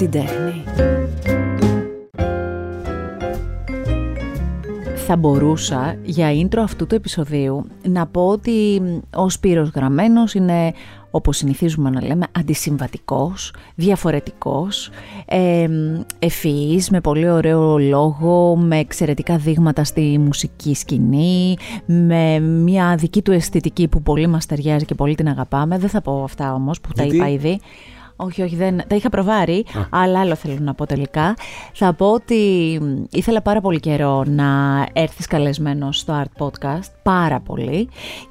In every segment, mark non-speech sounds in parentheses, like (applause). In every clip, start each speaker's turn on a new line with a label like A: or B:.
A: την τέχνη. Θα μπορούσα για intro αυτού του επεισοδίου να πω ότι ο Σπύρος Γραμμένος είναι όπως συνηθίζουμε να λέμε, αντισυμβατικός, διαφορετικός, ε, ευφυής, με πολύ ωραίο λόγο, με εξαιρετικά δείγματα στη μουσική σκηνή, με μια δική του αισθητική που πολύ μας ταιριάζει και πολύ την αγαπάμε. Δεν θα πω αυτά όμως που τα είπα ήδη. Όχι, όχι, δεν, τα είχα προβάρει, αλλά άλλο θέλω να πω τελικά. Θα πω ότι ήθελα πάρα πολύ καιρό να έρθεις καλεσμένος στο Art Podcast, πάρα πολύ.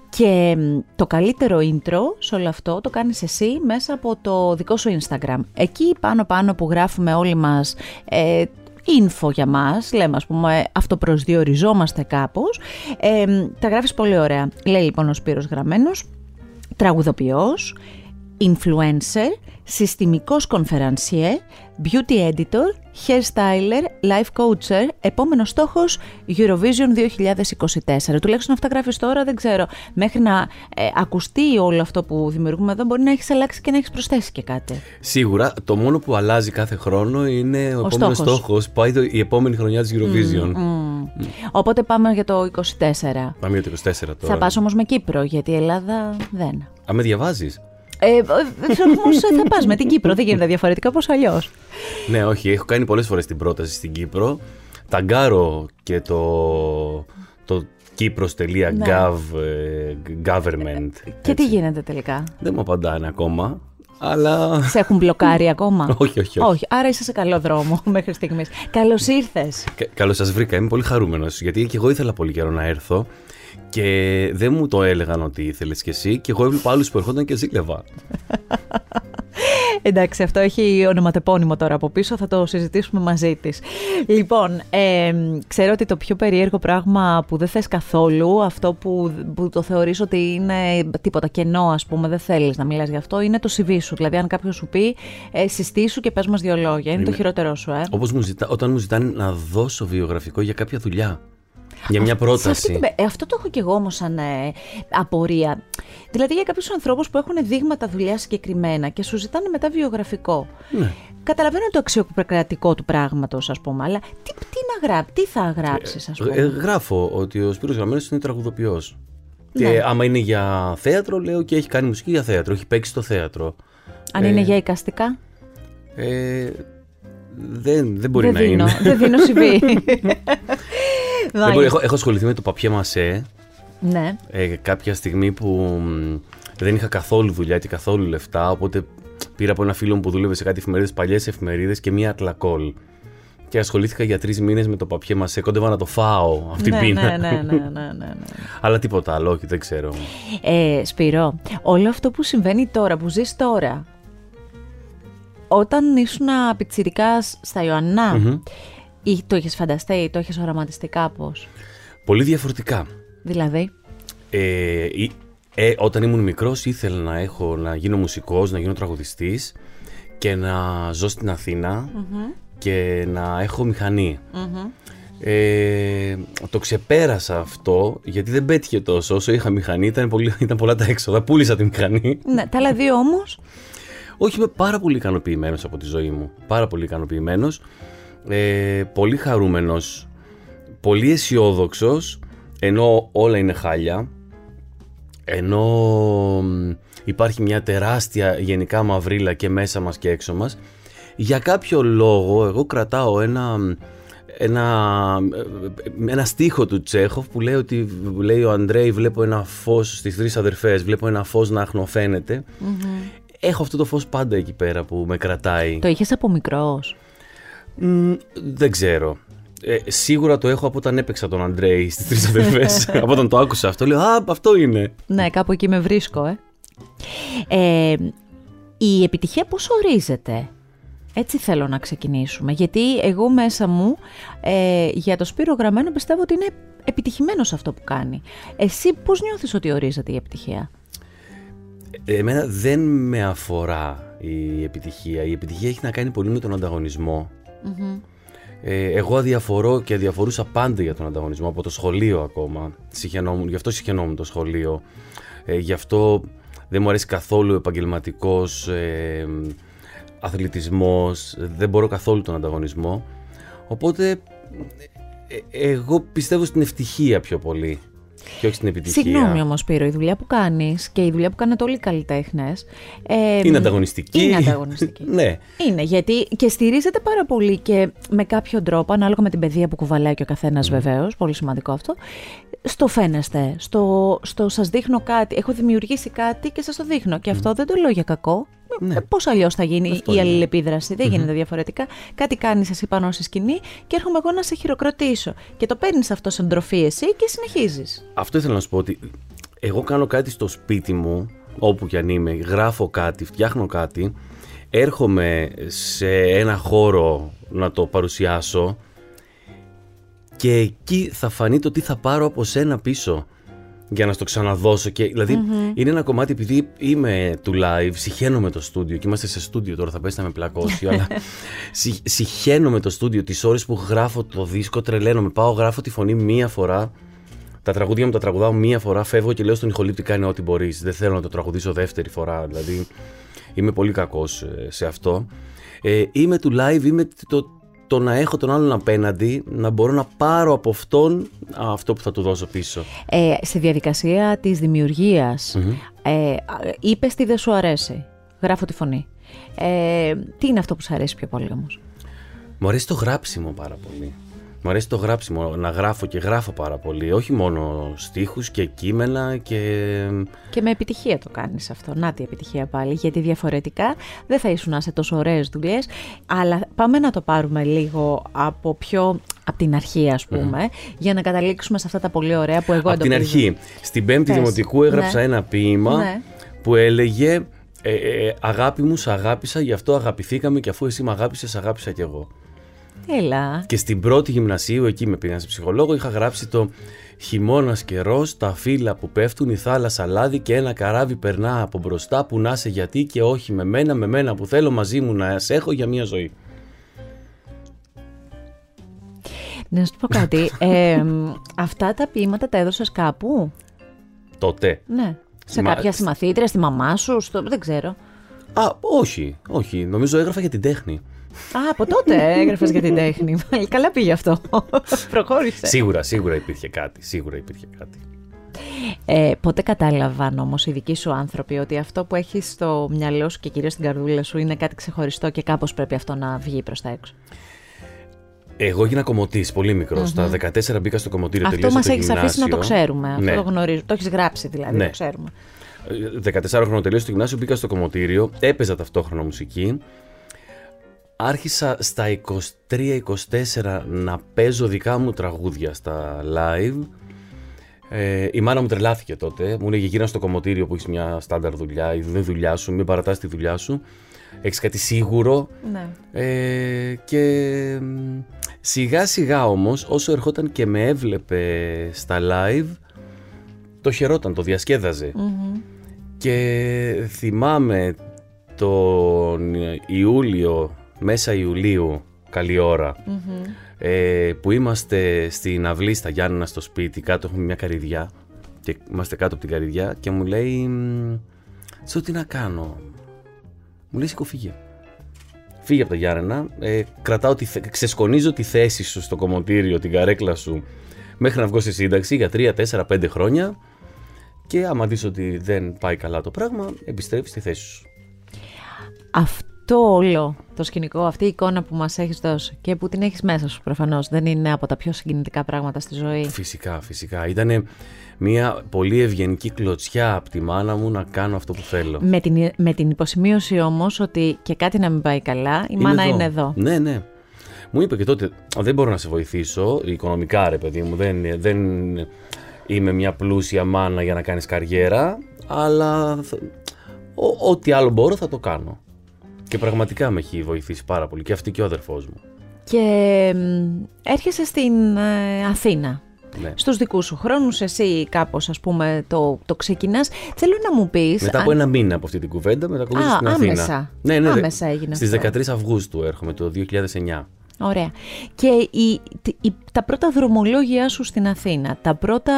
A: Και το καλύτερο intro σε όλο αυτό το κάνεις εσύ μέσα από το δικό σου Instagram. Εκεί πάνω πάνω που γράφουμε όλοι μας ε, info για μας, λέμε ας πούμε αυτοπροσδιοριζόμαστε κάπως, ε, τα γράφεις πολύ ωραία. Λέει λοιπόν ο Σπύρος Γραμμένος, τραγουδοποιός, influencer, συστημικός κονφερανσιέ, beauty editor, hairstyler, life coacher, επόμενος στόχος Eurovision 2024. Τουλάχιστον αυτά γράφεις τώρα, δεν ξέρω. Μέχρι να ε, ακουστεί όλο αυτό που δημιουργούμε εδώ μπορεί να έχεις αλλάξει και να έχεις προσθέσει και κάτι.
B: Σίγουρα, το μόνο που αλλάζει κάθε χρόνο είναι ο, ο επόμενος στόχος. στόχος. Πάει το, η επόμενη χρονιά της Eurovision. Mm,
A: Οπότε πάμε για το 24.
B: Πάμε για το 24 τώρα.
A: Θα πας όμως με Κύπρο, γιατί η Ελλάδα δεν.
B: Α, με διαβάζεις;
A: Ε, Όμως θα πας με την Κύπρο, δεν γίνεται διαφορετικά, πώς αλλιώς;
B: Ναι, όχι, έχω κάνει πολλές φορές την πρόταση στην Κύπρο. Ταγκάρω και το, το Κύπρος.gov ναι. government.
A: Και τι γίνεται τελικά;
B: Δεν μου απαντάνε ακόμα. Αλλά...
A: Σε έχουν μπλοκάρει ακόμα; (laughs)
B: όχι, όχι, όχι,
A: όχι. Άρα είσαι σε καλό δρόμο (laughs) μέχρι στιγμής. Καλώς ήρθες.
B: Καλώς σας βρήκα. Είμαι πολύ χαρούμενος. Γιατί και εγώ ήθελα πολύ καιρό να έρθω. Και δεν μου το έλεγαν ότι ήθελες κι εσύ, και εγώ έβλεπα άλλους που ερχόταν και ζήλευα. (laughs)
A: Εντάξει, αυτό έχει ονοματεπώνυμο τώρα από πίσω, θα το συζητήσουμε μαζί της. Λοιπόν, ε, ξέρω ότι το πιο περίεργο πράγμα που δεν θες καθόλου, αυτό που, που το θεωρείς ότι είναι τίποτα κενό, ας πούμε, δεν θέλεις να μιλάς γι' αυτό, είναι το CV σου. Δηλαδή, αν κάποιος σου πει, ε, συστήσου και πες μας δύο λόγια. Είναι, το χειρότερό σου, ε.
B: Όπως μου ζητά, όταν μου ζητάνε να δώσω βιογραφικό για κάποια δουλειά. Για μια πρόταση.
A: Αυτή, ε, αυτό το έχω και εγώ όμως σαν ε, απορία. Δηλαδή για κάποιους ανθρώπους που έχουν δείγματα δουλειάς συγκεκριμένα και σου ζητάνε μετά βιογραφικό.
B: Ναι.
A: Καταλαβαίνω το αξιοκρατικό του πράγματος, ας πούμε, αλλά τι, τι, να γράψει, τι θα γράψεις, ας πούμε;
B: Ε, γράφω ότι ο Σπύρος Γραμμένος είναι τραγουδοποιός. Ναι. Και άμα είναι για θέατρο, λέω και έχει κάνει μουσική για θέατρο, έχει παίξει στο θέατρο.
A: Αν είναι για εικαστικά;
B: Ε, δεν, δεν μπορεί
A: δεν
B: να
A: δίνω,
B: είναι.
A: Δεν δίνω (laughs) συμβεί.
B: Δεν μπορεί, έχω, έχω ασχοληθεί με το παπιέ μασέ.
A: Ναι.
B: Ε, κάποια στιγμή που δεν είχα καθόλου δουλειά και καθόλου λεφτά, οπότε πήρα από ένα φίλο μου που δούλευε σε κάτι εφημερίδες, παλιές εφημερίδες και μία τλακόλ. Και ασχολήθηκα για τρεις μήνες με το παπιέ μασέ. Κόντευα να το φάω αυτή
A: ναι,
B: την πείνα.
A: Ναι, ναι, ναι, ναι, ναι, ναι. (laughs)
B: Αλλά τίποτα άλλο, όχι, δεν ξέρω.
A: Ε, Σπύρο, όλο αυτό που συμβαίνει τώρα, που ζεις τώρα, όταν ήσουν πιτσιρικάς στα ιωαννα ή το έχεις φανταστεί ή το έχεις οραματιστεί κάπως;
B: Πολύ διαφορετικά.
A: Δηλαδή;
B: Ε, ε, όταν ήμουν μικρός ήθελα να, έχω, να γίνω μουσικός, να γίνω τραγουδιστής και να ζω στην αθηνα και να έχω Ε, το ξεπέρασα αυτό γιατί δεν πέτυχε τόσο όσο είχα μηχανή ήταν, πολύ, ήταν πολλά τα έξοδα πούλησα τη μηχανή
A: ναι, τα άλλα δύο όμως;
B: Όχι είμαι πάρα πολύ ικανοποιημένος από τη ζωή μου πάρα πολύ ικανοποιημένος ε, πολύ χαρούμενος, πολύ αισιόδοξος, ενώ όλα είναι χάλια, ενώ υπάρχει μια τεράστια γενικά μαυρίλα και μέσα μας και έξω μας, για κάποιο λόγο εγώ κρατάω ένα, ένα, ένα στίχο του Τσέχοφ που λέει ότι λέει ο Αντρέι βλέπω ένα φως στις τρεις αδερφές, βλέπω ένα φως να αχνοφαίνεται. Έχω αυτό το φως πάντα εκεί πέρα που με κρατάει.
A: Το είχες από μικρός;
B: Δεν ξέρω. Ε, σίγουρα το έχω από όταν έπαιξα τον Αντρέη στις τρεις αδερφές. (laughs) από όταν το άκουσα αυτό, λέω Α, αυτό είναι.
A: Ναι, κάπου εκεί με βρίσκω, ε. ε η επιτυχία πώς ορίζεται; Έτσι θέλω να ξεκινήσουμε. Γιατί εγώ μέσα μου ε, για το Σπύρο Γραμμένο πιστεύω ότι είναι επιτυχημένο αυτό που κάνει. Εσύ πώς νιώθεις ότι ορίζεται η επιτυχία;
B: Εμένα δεν με αφορά η επιτυχία. Η επιτυχία έχει να κάνει πολύ με τον ανταγωνισμό ε, εγώ αδιαφορώ και αδιαφορούσα πάντα για τον ανταγωνισμό από το σχολείο ακόμα. Συχαινόμουν, γι' αυτό συχαινόμουν το σχολείο. Ε, γι' αυτό δεν μου αρέσει καθόλου ο επαγγελματικός ε, αθλητισμός, δεν μπορώ καθόλου τον ανταγωνισμό. Οπότε ε, εγώ πιστεύω στην ευτυχία πιο πολύ και όχι στην επιτυχία.
A: Συγγνώμη όμως, Πύρο, η δουλειά που κάνεις και η δουλειά που κάνετε όλοι οι καλλιτέχνες. Ε,
B: είναι ανταγωνιστική.
A: Είναι ανταγωνιστική. (laughs)
B: ναι.
A: Είναι, γιατί και στηρίζεται πάρα πολύ και με κάποιο τρόπο, ανάλογα με την παιδεία που κουβαλάει και ο καθένας mm. βεβαίως, πολύ σημαντικό αυτό, στο φαίνεστε, στο, στο σας δείχνω κάτι, έχω δημιουργήσει κάτι και σας το δείχνω. Και αυτό δεν το λέω για κακό, ναι. Πώς αλλιώς θα γίνει Αυτό η αλληλεπίδραση, δεν γίνεται διαφορετικά. Κάτι κάνεις εσύ πάνω στη σκηνή και έρχομαι εγώ να σε χειροκροτήσω. Και το παίρνεις αυτό σαν τροφή εσύ και συνεχίζεις.
B: Αυτό ήθελα να σου πω ότι εγώ κάνω κάτι στο σπίτι μου, όπου κι αν είμαι, γράφω κάτι, φτιάχνω κάτι, έρχομαι σε ένα χώρο να το παρουσιάσω και εκεί θα φανεί το τι θα πάρω από σένα πίσω για να στο ξαναδώσω. Και, δηλαδη είναι ένα κομμάτι, επειδή είμαι του live, συχαίνω το στούντιο και είμαστε σε στούντιο τώρα, θα πέσει να με πλακώσει, (laughs) αλλά συχαίνω με το στούντιο τις ώρες που γράφω το δίσκο, τρελαίνομαι. Πάω, γράφω τη φωνή μία φορά. Τα τραγούδια μου τα τραγουδάω μία φορά, φεύγω και λέω στον ηχολήπτη κάνει ό,τι μπορείς. Δεν θέλω να το τραγουδήσω δεύτερη φορά. Δηλαδή είμαι πολύ κακός ε, σε αυτό. Ε, είμαι του live, είμαι το, το να έχω τον άλλον απέναντι, να μπορώ να πάρω από αυτόν αυτό που θα του δώσω πίσω.
A: Ε, στη διαδικασία της δημιουργίας, ε, είπες τι δεν σου αρέσει. Γράφω τη φωνή. Ε, τι είναι αυτό που σου αρέσει πιο πολύ όμως;
B: Μου αρέσει το γράψιμο πάρα πολύ. Μου αρέσει το γράψιμο, να γράφω και γράφω πάρα πολύ. Όχι μόνο στίχους και κείμενα και...
A: Και με επιτυχία το κάνεις αυτό. Να τη επιτυχία πάλι. Γιατί διαφορετικά δεν θα ήσουν σε τόσο ωραίες δουλειές. Αλλά πάμε να το πάρουμε λίγο από πιο... Από την αρχή, ας πούμε, για να καταλήξουμε σε αυτά τα πολύ ωραία που εγώ
B: Από την αρχή. Στην Πέμπτη Δημοτικού έγραψα ναι. ένα ποίημα ναι. που έλεγε ε, ε, ε, Αγάπη μου, σ' αγάπησα, γι' αυτό αγαπηθήκαμε και αφού εσύ με αγάπησες, αγάπησα κι εγώ.
A: Έλα.
B: Και στην πρώτη γυμνασίου, εκεί με πήγαν σε ψυχολόγο, είχα γράψει το Χειμώνας καιρός, τα φύλλα που πέφτουν, η θάλασσα λάδι και ένα καράβι περνά από μπροστά που να σε γιατί και όχι με μένα, με μένα που θέλω μαζί μου να σε έχω για μια ζωή.
A: Να σου πω κάτι. (laughs) ε, αυτά τα ποίηματα τα έδωσες κάπου;
B: Τότε.
A: Ναι. Σε κάποια συμμαθήτρια, στη μαμά σου, στο... δεν ξέρω.
B: Α, όχι, όχι. Νομίζω έγραφα για την τέχνη.
A: Α, από τότε έγραφες για την τέχνη. Καλά πήγε αυτό. Προχώρησε.
B: Σίγουρα, σίγουρα υπήρχε κάτι. Σίγουρα υπήρχε κάτι.
A: Ε, πότε κατάλαβαν όμως οι δικοί σου άνθρωποι ότι αυτό που έχεις στο μυαλό σου και κυρίως στην καρδούλα σου είναι κάτι ξεχωριστό και κάπως πρέπει αυτό να βγει προς τα έξω;
B: Εγώ έγινα κομμωτής, πολύ μικρός. Στα 14 μπήκα στο κομμωτήριο
A: Αυτό μας έχεις αφήσει να το ξέρουμε. Αυτό ναι. το γνωρίζω. Το έχεις γράψει δηλαδή, ναι. το ξέρουμε.
B: 14 χρονο τελείωσα στο γυμνάσιο, μπήκα στο κομμωτήριο, έπαιζα ταυτόχρονα μουσική άρχισα στα 23-24 να παίζω δικά μου τραγούδια στα live. Ε, η μάνα μου τρελάθηκε τότε. Μου έλεγε γύρω στο κομμωτήριο που έχεις μια στάνταρ δουλειά, η δουλειά σου, μην παρατάς τη δουλειά σου. Έχεις κάτι σίγουρο.
A: Ναι.
B: Ε, και σιγά σιγά όμως όσο ερχόταν και με έβλεπε στα live το χαιρόταν, το διασκεδαζε Και θυμάμαι τον Ιούλιο μέσα Ιουλίου, καλή ε, που είμαστε στην αυλή στα Γιάννενα στο σπίτι, κάτω έχουμε μια καριδιά και είμαστε κάτω από την καριδιά και μου λέει «Σε τι να κάνω». Μου λέει «Σηκώ φύγε». Φύγε από τα Γιάννενα, ε, κρατάω τη, ξεσκονίζω τη θέση σου στο κομμωτήριο, την καρέκλα σου μέχρι να βγω στη σύνταξη για 3, 4, 5 χρόνια και άμα δεις ότι δεν πάει καλά το πράγμα, επιστρέφεις στη θέση σου.
A: Αυτό αυτό όλο το σκηνικό, αυτή η εικόνα που μας έχεις δώσει και που την έχεις μέσα σου προφανώς, δεν είναι από τα πιο συγκινητικά πράγματα στη ζωή.
B: Φυσικά, φυσικά. Ήταν μια πολύ ευγενική κλωτσιά από τη μάνα μου να κάνω αυτό που θέλω.
A: Με την, με την υποσημείωση όμως ότι και κάτι να μην πάει καλά, η μάνα είναι εδώ.
B: Ναι, ναι. Μου είπε και τότε, δεν μπορώ να σε βοηθήσω, οικονομικά ρε παιδί μου, δεν, δεν είμαι μια πλούσια μάνα για να κάνεις καριέρα, αλλά ό,τι άλλο μπορώ θα το κάνω. Και πραγματικά με έχει βοηθήσει πάρα πολύ και αυτή και ο αδερφός μου.
A: Και έρχεσαι στην ε, Αθήνα. Ναι. Στους δικούς σου χρόνους, εσύ κάπως ας πούμε το, το ξεκινάς. Θέλω να μου πεις...
B: Μετά από ένα μήνα από αυτή την κουβέντα μετακομίζω στην Αθήνα.
A: Άμεσα.
B: Ναι, ναι,
A: άμεσα έγινε
B: Στις 13 Αυγούστου έρχομαι το 2009.
A: Ωραία. Και η, η, τα πρώτα δρομολόγια σου στην Αθήνα, τα πρώτα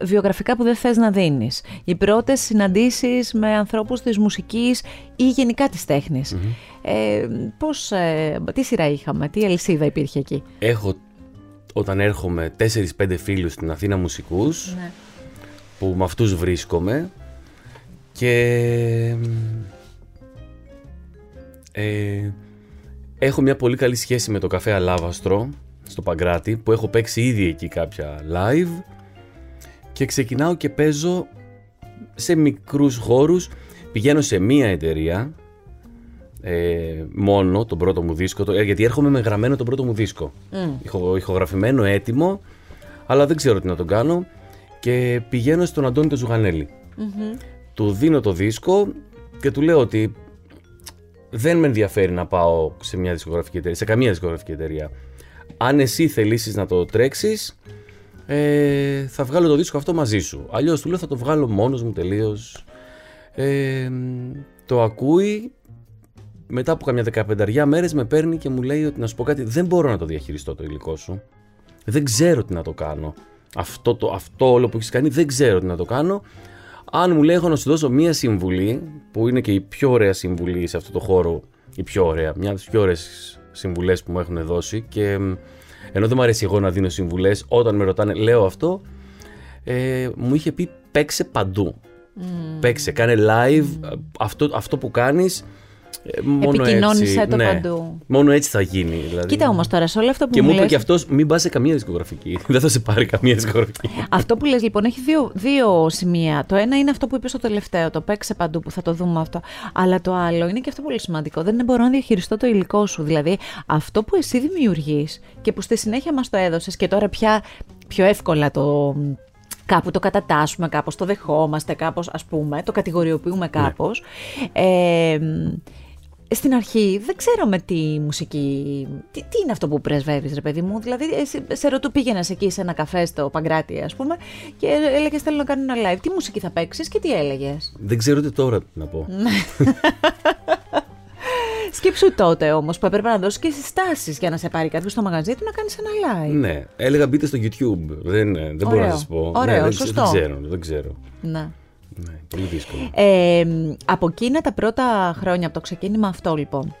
A: βιογραφικά που δεν θες να δίνεις, οι πρώτες συναντήσεις με ανθρώπους της μουσικής ή γενικά της τεχνης ε, πώς, ε, τι σειρά είχαμε, τι αλυσίδα υπήρχε εκεί;
B: Έχω όταν έρχομαι 4-5 φίλους στην Αθήνα μουσικούς, ναι. που με αυτούς βρίσκομαι και... Ε, Έχω μια πολύ καλή σχέση με το καφέ Αλάβαστρο στο Παγκράτη που έχω παίξει ήδη εκεί κάποια live. Και ξεκινάω και παίζω σε μικρούς χώρους. Πηγαίνω σε μία εταιρεία ε, μόνο τον πρώτο μου δίσκο. Ε, γιατί έρχομαι με γραμμένο τον πρώτο μου δίσκο. Mm. Ηχο, ηχογραφημένο έτοιμο αλλά δεν ξέρω τι να τον κάνω. Και πηγαίνω στον Αντώνη τον ζουγανελη του δίνω το δίσκο και του λέω ότι δεν με ενδιαφέρει να πάω σε μια δισκογραφική εταιρεία, σε καμία δισκογραφική εταιρεία. Αν εσύ θελήσεις να το τρέξεις, ε, θα βγάλω το δίσκο αυτό μαζί σου. Αλλιώς του λέω θα το βγάλω μόνος μου τελείως. Ε, το ακούει. Μετά από καμιά δεκαπενταριά μέρες με παίρνει και μου λέει ότι να σου πω κάτι, δεν μπορώ να το διαχειριστώ το υλικό σου. Δεν ξέρω τι να το κάνω. Αυτό, το, αυτό όλο που έχεις κάνει δεν ξέρω τι να το κάνω. Αν μου λέει έχω να σου δώσω μία συμβουλή, που είναι και η πιο ωραία συμβουλή σε αυτό το χώρο, η πιο ωραία, μια από τις πιο ωραίες συμβουλές που μου έχουν δώσει και ενώ δεν μου αρέσει εγώ να δίνω συμβουλές, όταν με ρωτάνε, λέω αυτό, ε, μου είχε πει παίξε παντού. Mm. Παίξε, κάνε live, αυτό, αυτό που κάνεις
A: ε, μόνο Επικοινώνησε το ναι. παντού.
B: Μόνο έτσι θα γίνει. Δηλαδή.
A: Κοίτα όμως τώρα, σε όλο αυτό που
B: και
A: μου
B: είπε και αυτός, μην πας σε καμία δισκογραφική. (laughs) Δεν θα σε πάρει καμία δισκογραφική.
A: αυτό που λες λοιπόν έχει δύο, δύο σημεία. Το ένα είναι αυτό που είπες στο τελευταίο, το παίξε παντού που θα το δούμε αυτό. Αλλά το άλλο είναι και αυτό πολύ σημαντικό. Δεν μπορώ να διαχειριστώ το υλικό σου. Δηλαδή αυτό που εσύ δημιουργείς και που στη συνέχεια μας το έδωσες και τώρα πια πιο εύκολα το, κάπου το κατατάσσουμε, κάπως το δεχόμαστε, κάπως ας πούμε, το κατηγοριοποιούμε ναι. κάπως. Ε, στην αρχή δεν ξέρω με τι μουσική. Τι, τι είναι αυτό που πρεσβεύεις, ρε παιδί μου. Δηλαδή, εσύ, σε ρωτού πήγαινες εκεί σε ένα καφέ στο Παγκράτη, ας πούμε, και έλεγες Θέλω να κάνω ένα live. Τι μουσική θα παίξεις και τι έλεγες;
B: Δεν ξέρω τι τώρα να πω. (laughs)
A: Σκέψου τότε όμως που έπρεπε να δώσεις και συστάσεις για να σε πάρει κάποιος στο μαγαζί του να κάνεις ένα live.
B: Ναι, έλεγα μπείτε στο YouTube. Δεν, δεν μπορώ να σας πω.
A: Ωραίο,
B: ναι,
A: σωστό.
B: Δεν ξέρω. Δεν ξέρω.
A: Ναι.
B: Ναι, πολύ δύσκολο.
A: Ε, από εκείνα τα πρώτα χρόνια, από το ξεκίνημα αυτό λοιπόν,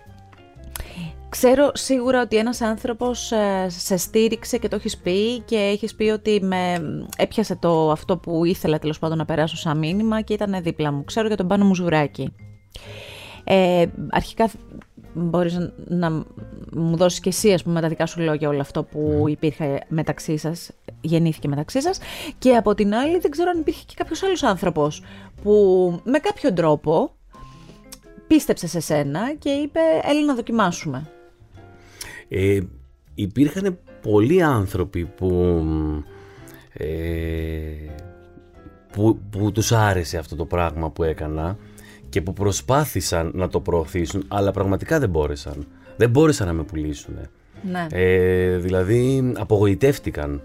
A: Ξέρω σίγουρα ότι ένας άνθρωπος ε, σε στήριξε και το έχεις πει και έχεις πει ότι με έπιασε το αυτό που ήθελα τέλος πάντων να περάσω σαν μήνυμα και ήταν δίπλα μου. Ξέρω για τον Πάνο Μουζουράκη. Ε, αρχικά μπορείς να μου δώσεις και εσύ, ας πούμε, τα δικά σου λόγια όλο αυτό που υπήρχε μεταξύ σας, γεννήθηκε μεταξύ σας. Και από την άλλη δεν ξέρω αν υπήρχε και κάποιος άλλος άνθρωπος που με κάποιο τρόπο πίστεψε σε σένα και είπε έλα να δοκιμάσουμε.
B: Ε, υπήρχαν πολλοί άνθρωποι που, ε, που, που τους άρεσε αυτό το πράγμα που έκανα και που προσπάθησαν να το προωθήσουν, αλλά πραγματικά δεν μπόρεσαν. Δεν μπόρεσαν να με πουλήσουν.
A: Ναι.
B: Ε, δηλαδή απογοητεύτηκαν.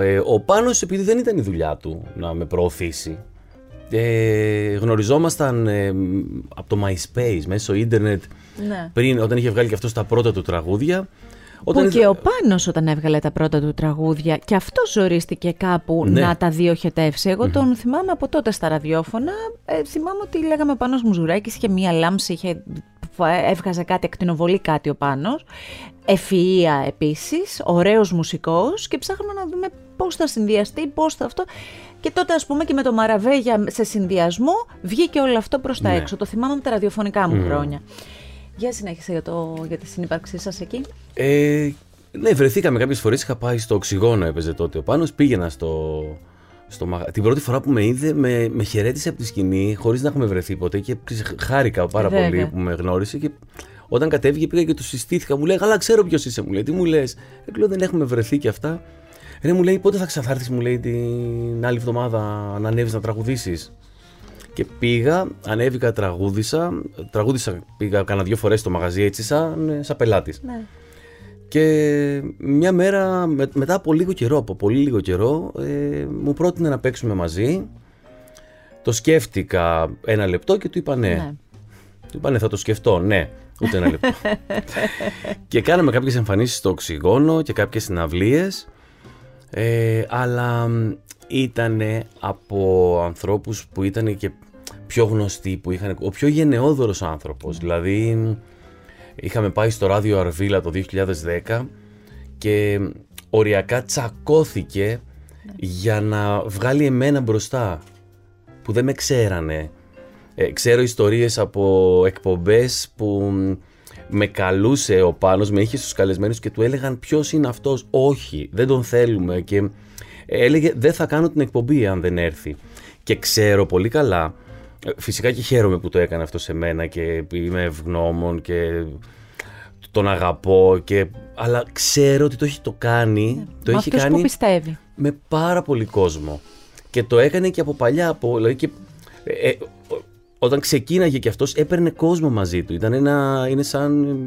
B: Ε, ο Πάνος επειδή δεν ήταν η δουλειά του να με προωθήσει ε, γνωριζόμασταν ε, από το MySpace μέσω ίντερνετ ναι. πριν όταν είχε βγάλει και αυτός τα πρώτα του τραγούδια
A: όταν που και ο Πάνος όταν έβγαλε τα πρώτα του τραγούδια και αυτό ζορίστηκε κάπου ναι. να τα διοχετεύσει. Εγώ τον θυμάμαι από τότε στα ραδιόφωνα. Ε, θυμάμαι ότι λέγαμε Πάνος Μουζουράκης, είχε μία λάμψη, είχε, έβγαζε κάτι, ακτινοβολή κάτι ο Πάνος. Ευφυΐα επίσης, ωραίος μουσικός και ψάχνουμε να δούμε πώς θα συνδυαστεί, πώς θα αυτό. Και τότε ας πούμε και με το Μαραβέγια σε συνδυασμό βγήκε όλο αυτό προς τα ναι. έξω. Το θυμάμαι με τα ραδιοφωνικά μου χρόνια. Για συνέχισε για, το, για τη συνύπαρξή σας εκεί.
B: Ε, ναι, βρεθήκαμε κάποιες φορές. Είχα πάει στο οξυγόνο, έπαιζε τότε ο Πάνος. Πήγαινα στο, στο Την πρώτη φορά που με είδε, με, με χαιρέτησε από τη σκηνή, χωρίς να έχουμε βρεθεί ποτέ και χάρηκα πάρα Βέβαια. πολύ που με γνώρισε. Και όταν κατέβηκε, πήγα και του συστήθηκα. Μου λέει: Αλλά ξέρω ποιος είσαι, μου λέει. Τι μου λες; Εγώ δεν έχουμε βρεθεί και αυτά. Ε, μου λέει: Πότε θα ξανάρθει, μου λέει, την άλλη εβδομάδα να ανέβεις να τραγουδήσεις. Και πήγα, ανέβηκα, τραγούδισα. Τραγούδισα, πήγα κάνα δύο φορές στο μαγαζί έτσι σαν, σαν πελάτης.
A: Ναι.
B: Και μια μέρα, μετά από λίγο καιρό, από πολύ λίγο καιρό, ε, μου πρότεινε να παίξουμε μαζί. Το σκέφτηκα ένα λεπτό και του είπα ναι. ναι. Του είπα ναι, θα το σκεφτώ, ναι. Ούτε ένα λεπτό. (laughs) και κάναμε κάποιες εμφανίσεις στο οξυγόνο και κάποιες συναυλίες. Ε, αλλά ήταν από ανθρώπους που ήταν και πιο γνωστοί, που είχαν, ο πιο γενναιόδωρος άνθρωπος. Δηλαδή είχαμε πάει στο ράδιο Αρβίλα το 2010 και οριακά τσακώθηκε για να βγάλει εμένα μπροστά που δεν με ξέρανε. Ε, ξέρω ιστορίες από εκπομπές που με καλούσε ο Πάνος, με είχε στους καλεσμένους και του έλεγαν ποιος είναι αυτός. Όχι, δεν τον θέλουμε και έλεγε δεν θα κάνω την εκπομπή αν δεν έρθει. Και ξέρω πολύ καλά, ε, φυσικά και χαίρομαι που το έκανε αυτό σε μένα και είμαι ευγνώμων και τον αγαπώ και... αλλά ξέρω ότι το έχει το κάνει, ναι. το έχει κάνει
A: που πιστεύει.
B: με πάρα πολύ κόσμο. Και το έκανε και από παλιά, από, δηλαδή και, ε, ε όταν ξεκίναγε και αυτός έπαιρνε κόσμο μαζί του. Ήταν ένα, είναι σαν,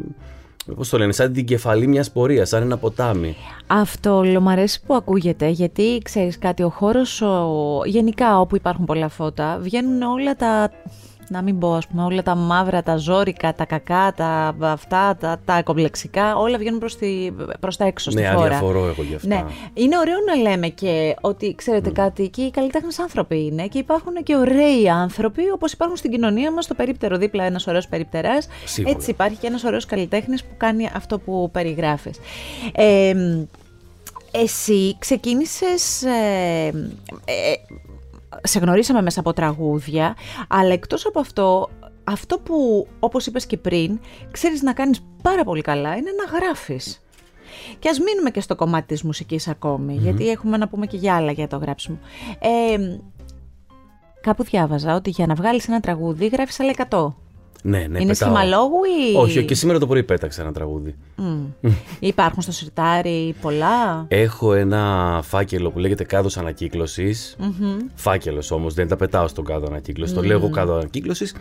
B: πώς το λένε, σαν την κεφαλή μιας πορείας, σαν ένα ποτάμι.
A: Αυτό μ' αρέσει που ακούγεται, γιατί ξέρεις κάτι, ο χώρος ο, γενικά όπου υπάρχουν πολλά φώτα, βγαίνουν όλα τα να μην πω, ας πούμε, όλα τα μαύρα, τα ζώρικα, τα κακά, τα αυτά, τα, τα κομπλεξικά, όλα βγαίνουν προς, τη, προς τα έξω
B: ναι,
A: στη χώρα.
B: Ναι, αδιαφορώ εγώ γι' αυτά.
A: Ναι. Είναι ωραίο να λέμε και ότι, ξέρετε κάτι, και οι καλλιτέχνες άνθρωποι είναι και υπάρχουν και ωραίοι άνθρωποι, όπως υπάρχουν στην κοινωνία μας, στο περίπτερο δίπλα ένας ωραίος περιπτεράς. Έτσι υπάρχει και ένας ωραίος καλλιτέχνης που κάνει αυτό που περιγράφεις. Ε, εσύ ξεκίνησες ε, ε, σε γνωρίσαμε μέσα από τραγούδια, αλλά εκτός από αυτό, αυτό που όπως είπες και πριν, ξέρεις να κάνεις πάρα πολύ καλά είναι να γράφεις. Και ας μείνουμε και στο κομμάτι της μουσικής γιατί έχουμε να πούμε και για άλλα για το γράψιμο. Ε, κάπου διάβαζα ότι για να βγάλεις ένα τραγούδι γράφεις άλλα 100.
B: Ναι, ναι,
A: Είναι
B: πετάω.
A: σημαλόγου ή.
B: Όχι, και σήμερα το πρωί πέταξα ένα τραγούδι.
A: Mm. Υπάρχουν στο σιρτάρι πολλά;
B: Έχω ένα φάκελο που λέγεται κάδος ανακύκλωσης. Mm-hmm. Φάκελος όμως, δεν τα πετάω στον κάδο ανακύκλωση. Mm. Το λέγω κάδο ανακύκλωσης.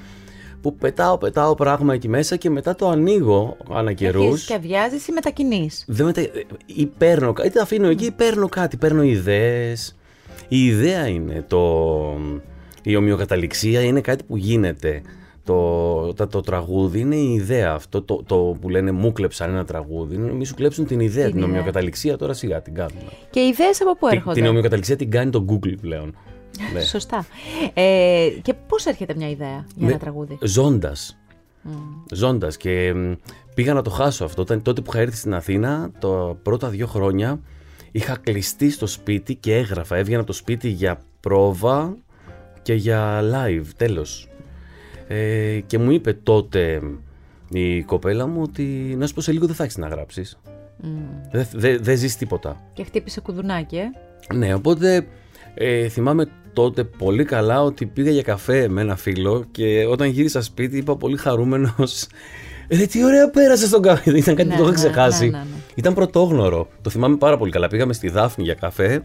B: Που πετάω, πετάω πράγμα εκεί μέσα και μετά το ανοίγω ανά καιρούς.
A: Και αδειάζει ή μετακινείς;
B: Δεν μετα... Ή παίρνω κάτι, τα αφήνω εκεί ή παίρνω κάτι. Παίρνω ιδέες. Η ιδέα είναι το. Η ομοιοκαταληξία είναι κάτι που γίνεται το, το, το, τραγούδι είναι η ιδέα. Αυτό το, το που λένε μου κλέψαν ένα τραγούδι. Είναι μη σου κλέψουν την ιδέα. Την, την ομοιοκαταληξία τώρα σιγά την κάνουμε.
A: Και οι ιδέες από πού έρχονται;
B: Την, την ομοιοκαταληξία την κάνει το Google πλέον. (laughs)
A: ναι. Σωστά. Ε, και πώς έρχεται μια ιδέα για ένα τραγούδι;
B: Ζώντας. Mm. Ζώντας. Και πήγα να το χάσω αυτό. Όταν, τότε που είχα έρθει στην Αθήνα, τα πρώτα δύο χρόνια, είχα κλειστεί στο σπίτι και έγραφα. Έβγαινα από το σπίτι για πρόβα και για live. Τέλος. Ε, και μου είπε τότε η κοπέλα μου ότι να σου πω σε λίγο δεν θα έχεις να γράψεις. Mm. Δεν δε, δε ζεις τίποτα.
A: Και χτύπησε κουδουνάκι, ε.
B: Ναι, οπότε ε, θυμάμαι τότε πολύ καλά ότι πήγα για καφέ με ένα φίλο και όταν γύρισα σπίτι είπα πολύ χαρούμενος Ρε τι ωραία πέρασες στον καφέ. Ήταν κάτι που το είχα ναι, ναι, ξεχάσει. Ναι, Ήταν πρωτόγνωρο. Το θυμάμαι πάρα πολύ καλά. Πήγαμε στη Δάφνη για καφέ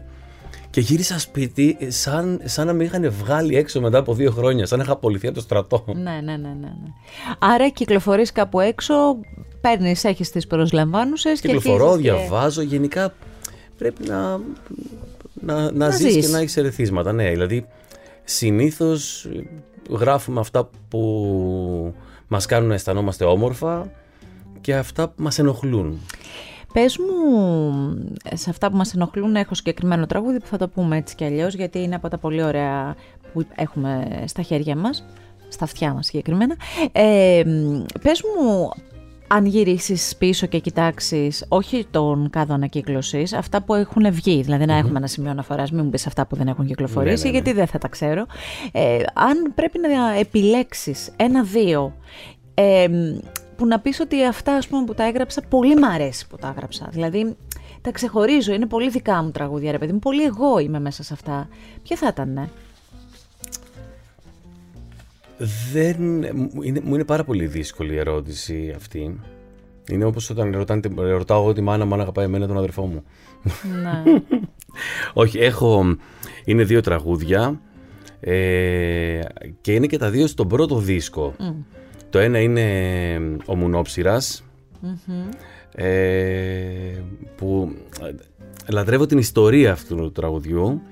B: και γύρισα σπίτι σαν, σαν να με είχαν βγάλει έξω μετά από δύο χρόνια, σαν να είχα απολυθεί από το στρατό.
A: Ναι, ναι, ναι, ναι. ναι. Άρα κυκλοφορείς κάπου έξω, παίρνεις, έχεις τις προσλαμβάνουσες.
B: Κυκλοφορώ, και... διαβάζω. Γενικά πρέπει να, να, να, να ζεις, και να έχεις ερεθίσματα. Ναι, δηλαδή συνήθως γράφουμε αυτά που μας κάνουν να αισθανόμαστε όμορφα και αυτά που μας ενοχλούν.
A: Πες μου, σε αυτά που μας ενοχλούν έχω συγκεκριμένο τραγούδι που θα το πούμε έτσι κι αλλιώς γιατί είναι από τα πολύ ωραία που έχουμε στα χέρια μας, στα αυτιά μας συγκεκριμένα. Ε, πες μου, αν γυρίσεις πίσω και κοιτάξεις όχι τον κάδο ανακύκλωσης, αυτά που έχουν βγει, δηλαδή να έχουμε ένα σημείο αναφοράς, μην μου πεις αυτά που δεν έχουν κυκλοφορήσει, ναι, ναι, ναι. γιατί δεν θα τα ξέρω. Ε, αν πρέπει να επιλέξεις ένα-δύο ε, που να πεις ότι αυτά ας πούμε, που τα έγραψα, πολύ μ' αρέσει που τα έγραψα. Δηλαδή, τα ξεχωρίζω, είναι πολύ δικά μου τραγούδια, ρε παιδί μου, πολύ εγώ είμαι μέσα σε αυτά. Ποια θα ήταν, ναι;
B: Δεν... Είναι, μου είναι πάρα πολύ δύσκολη η ερώτηση αυτή. Είναι όπως όταν ρωτάνε, ρωτάω εγώ τη μάνα μου αν αγαπάει εμένα τον αδερφό μου. Ναι. (laughs) Όχι, έχω... Είναι δύο τραγούδια ε, και είναι και τα δύο στον πρώτο δίσκο. Το ένα είναι ο μουνοψυρας ε, που ε, λατρεύω την ιστορία αυτού του τραγουδιού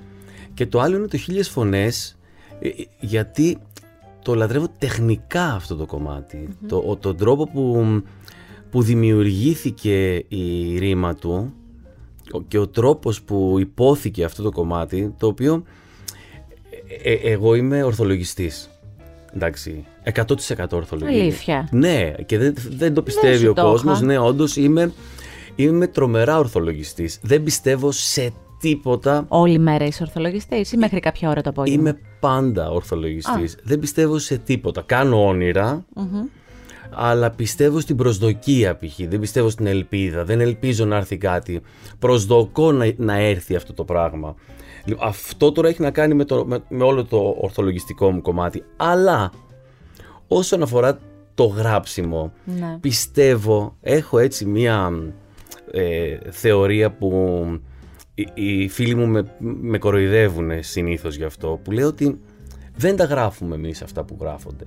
B: και το άλλο είναι το χίλιες φωνές ε, γιατί το λατρεύω τεχνικά αυτό το κομματι Το, τον τρόπο που, που δημιουργήθηκε η ρήμα του και ο τρόπος που υπόθηκε αυτό το κομμάτι, το οποίο ε, ε, εγώ είμαι ορθολογιστής. Εντάξει, 100% ορθολογιστής.
A: Αλήθεια.
B: Ναι, και δεν, δεν το πιστεύει ο κόσμος. Ναι, όντως είμαι, είμαι τρομερά ορθολογιστής. Δεν πιστεύω σε τίποτα.
A: Όλη μέρα είσαι ορθολογιστής ή μέχρι κάποια ώρα το απόγευμα;
B: Είμαι πάντα ορθολογιστής. Δεν πιστεύω σε τίποτα. Κάνω αλλά πιστεύω στην προσδοκία π.χ. Δεν πιστεύω στην ελπίδα. Δεν ελπίζω να έρθει κάτι. Προσδοκώ να, να έρθει αυτό το πράγμα. Λοιπόν, αυτό τώρα έχει να κάνει με, το, με, όλο το ορθολογιστικό μου κομμάτι. Αλλά όσον αφορά το γράψιμο, ναι. πιστεύω, έχω έτσι μία ε, θεωρία που οι, οι, φίλοι μου με, με κοροϊδεύουν συνήθως γι' αυτό, που λέω ότι δεν τα γράφουμε εμείς αυτά που γράφονται.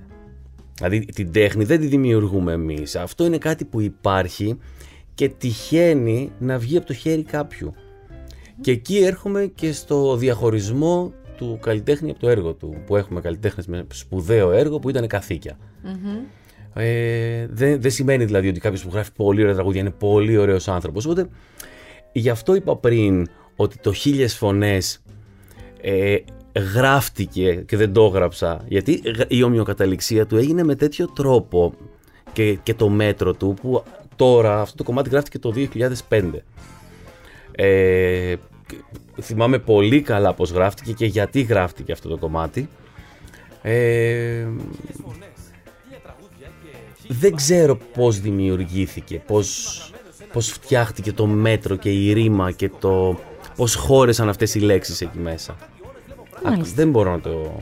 B: Δηλαδή την τέχνη δεν τη δημιουργούμε εμείς. Αυτό είναι κάτι που υπάρχει και τυχαίνει να βγει από το χέρι κάποιου. Και εκεί έρχομαι και στο διαχωρισμό του καλλιτέχνη από το έργο του. Που έχουμε καλλιτέχνες με σπουδαίο έργο που ήταν Ε, δεν, δεν σημαίνει δηλαδή ότι κάποιος που γράφει πολύ ωραία τραγούδια είναι πολύ ωραίος άνθρωπος. Οπότε γι' αυτό είπα πριν ότι το χίλιες φωνές ε, γράφτηκε και δεν το έγραψα γιατί η ομοιοκαταληξία του έγινε με τέτοιο τρόπο και, και το μέτρο του που τώρα αυτό το κομμάτι γράφτηκε το 2005 ε, θυμάμαι πολύ καλά πως γράφτηκε και γιατί γράφτηκε αυτό το κομμάτι. Ε, δεν ξέρω πως δημιουργήθηκε πως, πως φτιάχτηκε το μέτρο και η ρήμα και το πως χώρεσαν αυτές οι λέξεις εκεί μέσα. Δεν μπορώ να το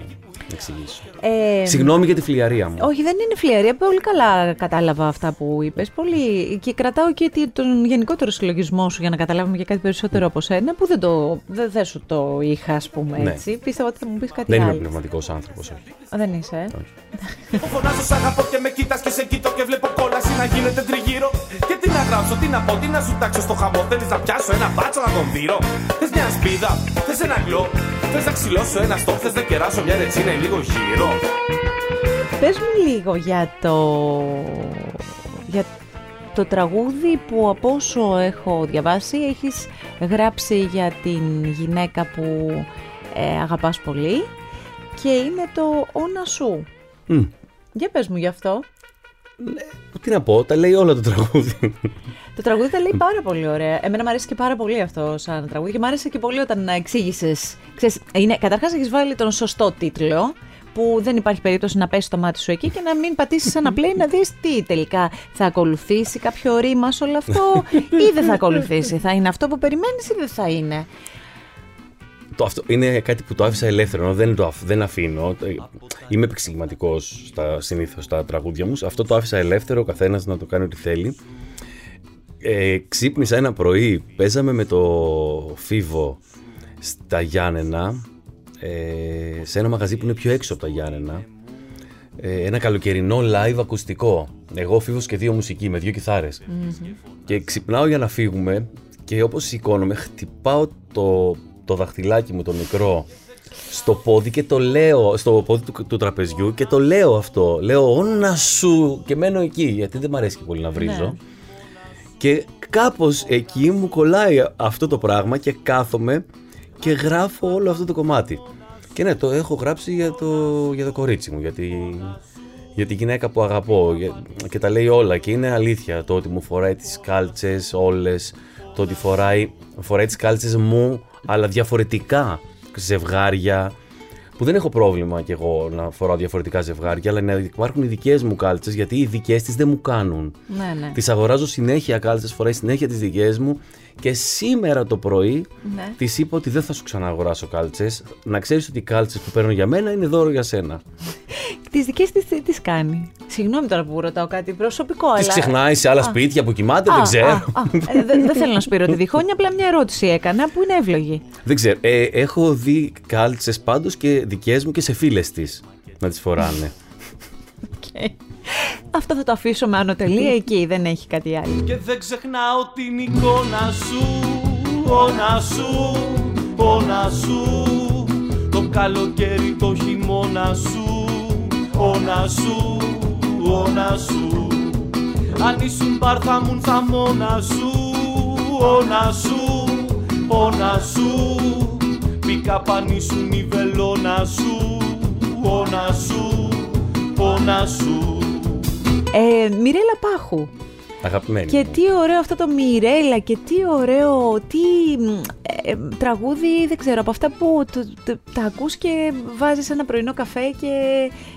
B: εξηγήσω. Ε, Συγγνώμη για τη φλιαρία μου.
A: Όχι, δεν είναι φλιαρία. Πολύ καλά κατάλαβα αυτά που είπες. Πολύ... Και κρατάω και τον γενικότερο συλλογισμό σου για να καταλάβουμε και κάτι περισσότερο από σένα, που δεν, το... δεν, σου το είχα, ας πούμε ναι. έτσι. Πίστευα ότι θα μου πεις κάτι
B: δεν
A: άλλο.
B: Δεν είμαι πνευματικός άνθρωπος, όχι.
A: Δεν είσαι, ε;
C: Όχι. (laughs) Φωνάζω, σ' αγαπώ και με κοίτα και σε κοιτώ και βλέπω κόλαση να γίνεται τριγύρω. Και τι να γράψω, τι να πω, τι να σου τάξω στο χαμό. Θέλεις να πιάσω ένα μπάτσο να τον δείρω. Θες μια σπίδα, θες ένα γλό. Θες να ξυλώσω ένα στόχο, θες να κεράσω μια ρετσίνα λίγο γύρω.
A: Πες μου λίγο για το, για το τραγούδι που από όσο έχω διαβάσει έχεις γράψει για την γυναίκα που ε, αγαπάς πολύ και είναι το «Όνα σου». Για πες μου γι' αυτό.
B: Ναι, τι να πω, τα λέει όλα το τραγούδι.
A: Το τραγούδι τα λέει πάρα πολύ ωραία. Εμένα μου αρέσει και πάρα πολύ αυτό σαν τραγούδι και μου άρεσε και πολύ όταν εξήγησες. Καταρχάς, έχεις βάλει τον σωστό τίτλο που δεν υπάρχει περίπτωση να πέσει το μάτι σου εκεί και να μην πατήσεις ένα play να δεις τι τελικά θα ακολουθήσει κάποιο ρήμα σε όλο αυτό ή δεν θα ακολουθήσει. Θα είναι αυτό που περιμένεις ή δεν θα είναι.
B: Το αυτό είναι κάτι που το άφησα ελεύθερο, δεν, το, δεν αφήνω. Είμαι επεξηγηματικός συνήθως στα τραγούδια μου. Αυτό το άφησα ελεύθερο, ο καθένας να το κάνει ό,τι θέλει. Ε, ξύπνησα ένα πρωί, παίζαμε με το Φίβο στα Γιάννενα ε, σε ένα μαγαζί που είναι πιο έξω από τα Γιάννενα ε, ένα καλοκαιρινό live ακουστικό εγώ φίβος και δύο μουσικοί με δύο κιθάρες και ξυπνάω για να φύγουμε και όπως σηκώνομαι χτυπάω το, το δαχτυλάκι μου το μικρό στο πόδι και το λέω στο πόδι του, του τραπεζιού και το λέω αυτό λέω όνα σου και μένω εκεί γιατί δεν μου αρέσει και πολύ να βρίζω ναι. και κάπως εκεί μου κολλάει αυτό το πράγμα και κάθομαι και γράφω όλο αυτό το κομμάτι. Και ναι, το έχω γράψει για το, για το κορίτσι μου, για τη, για τη γυναίκα που αγαπώ και τα λέει όλα και είναι αλήθεια το ότι μου φοράει τις κάλτσες όλες, το ότι φοράει, φοράει τις κάλτσες μου αλλά διαφορετικά ζευγάρια, που δεν έχω πρόβλημα κι εγώ να φοράω διαφορετικά ζευγάρια, αλλά να υπάρχουν οι δικές μου κάλτσες, γιατί οι δικές της δεν μου κάνουν.
A: Ναι, ναι.
B: Τις αγοράζω συνέχεια κάλτσες, φοράει συνέχεια τις δικές μου και σήμερα το πρωί ναι. της είπα ότι δεν θα σου ξαναγοράσω κάλτσες. Να ξέρεις ότι οι κάλτσες που παίρνω για μένα είναι δώρο για σένα. (laughs)
A: τις δικές της τι κάνει; Συγγνώμη τώρα που ρωτάω κάτι προσωπικό, αλλά.
B: Τι ξεχνάει σε άλλα σπίτια που κοιμάται, δεν ξέρω.
A: Ε, δεν (laughs) θέλω να σπείρω τη διχόνια, απλά μια ερώτηση έκανα που είναι εύλογη.
B: Δεν ξέρω. Ε, έχω δει κάλτσες πάντως και δικές μου και σε φίλες της να τις φοράνε. (laughs)
A: Okay. Αυτό θα το αφήσω με ανωτελεία εκεί, δεν έχει κάτι άλλο.
C: Και δεν ξεχνάω την εικόνα σου, όνα σου, όνα σου. Το καλοκαίρι το χειμώνα σου, όνα σου, όνα σου. Αν ήσουν μπαρ θα μουν θα μόνα σου, όνα σου, όνα σου. Πήκα πανίσουν η βελόνα σου, όνα σου, όνα σου
A: Ε, Μιρέλα Πάχου.
B: Αγαπημένη.
A: Και
B: μου.
A: τι ωραίο αυτό το Μιρέλα και τι ωραίο, τι ε, τραγούδι, δεν ξέρω, από αυτά που το, το- τα ακούς και βάζεις ένα πρωινό καφέ και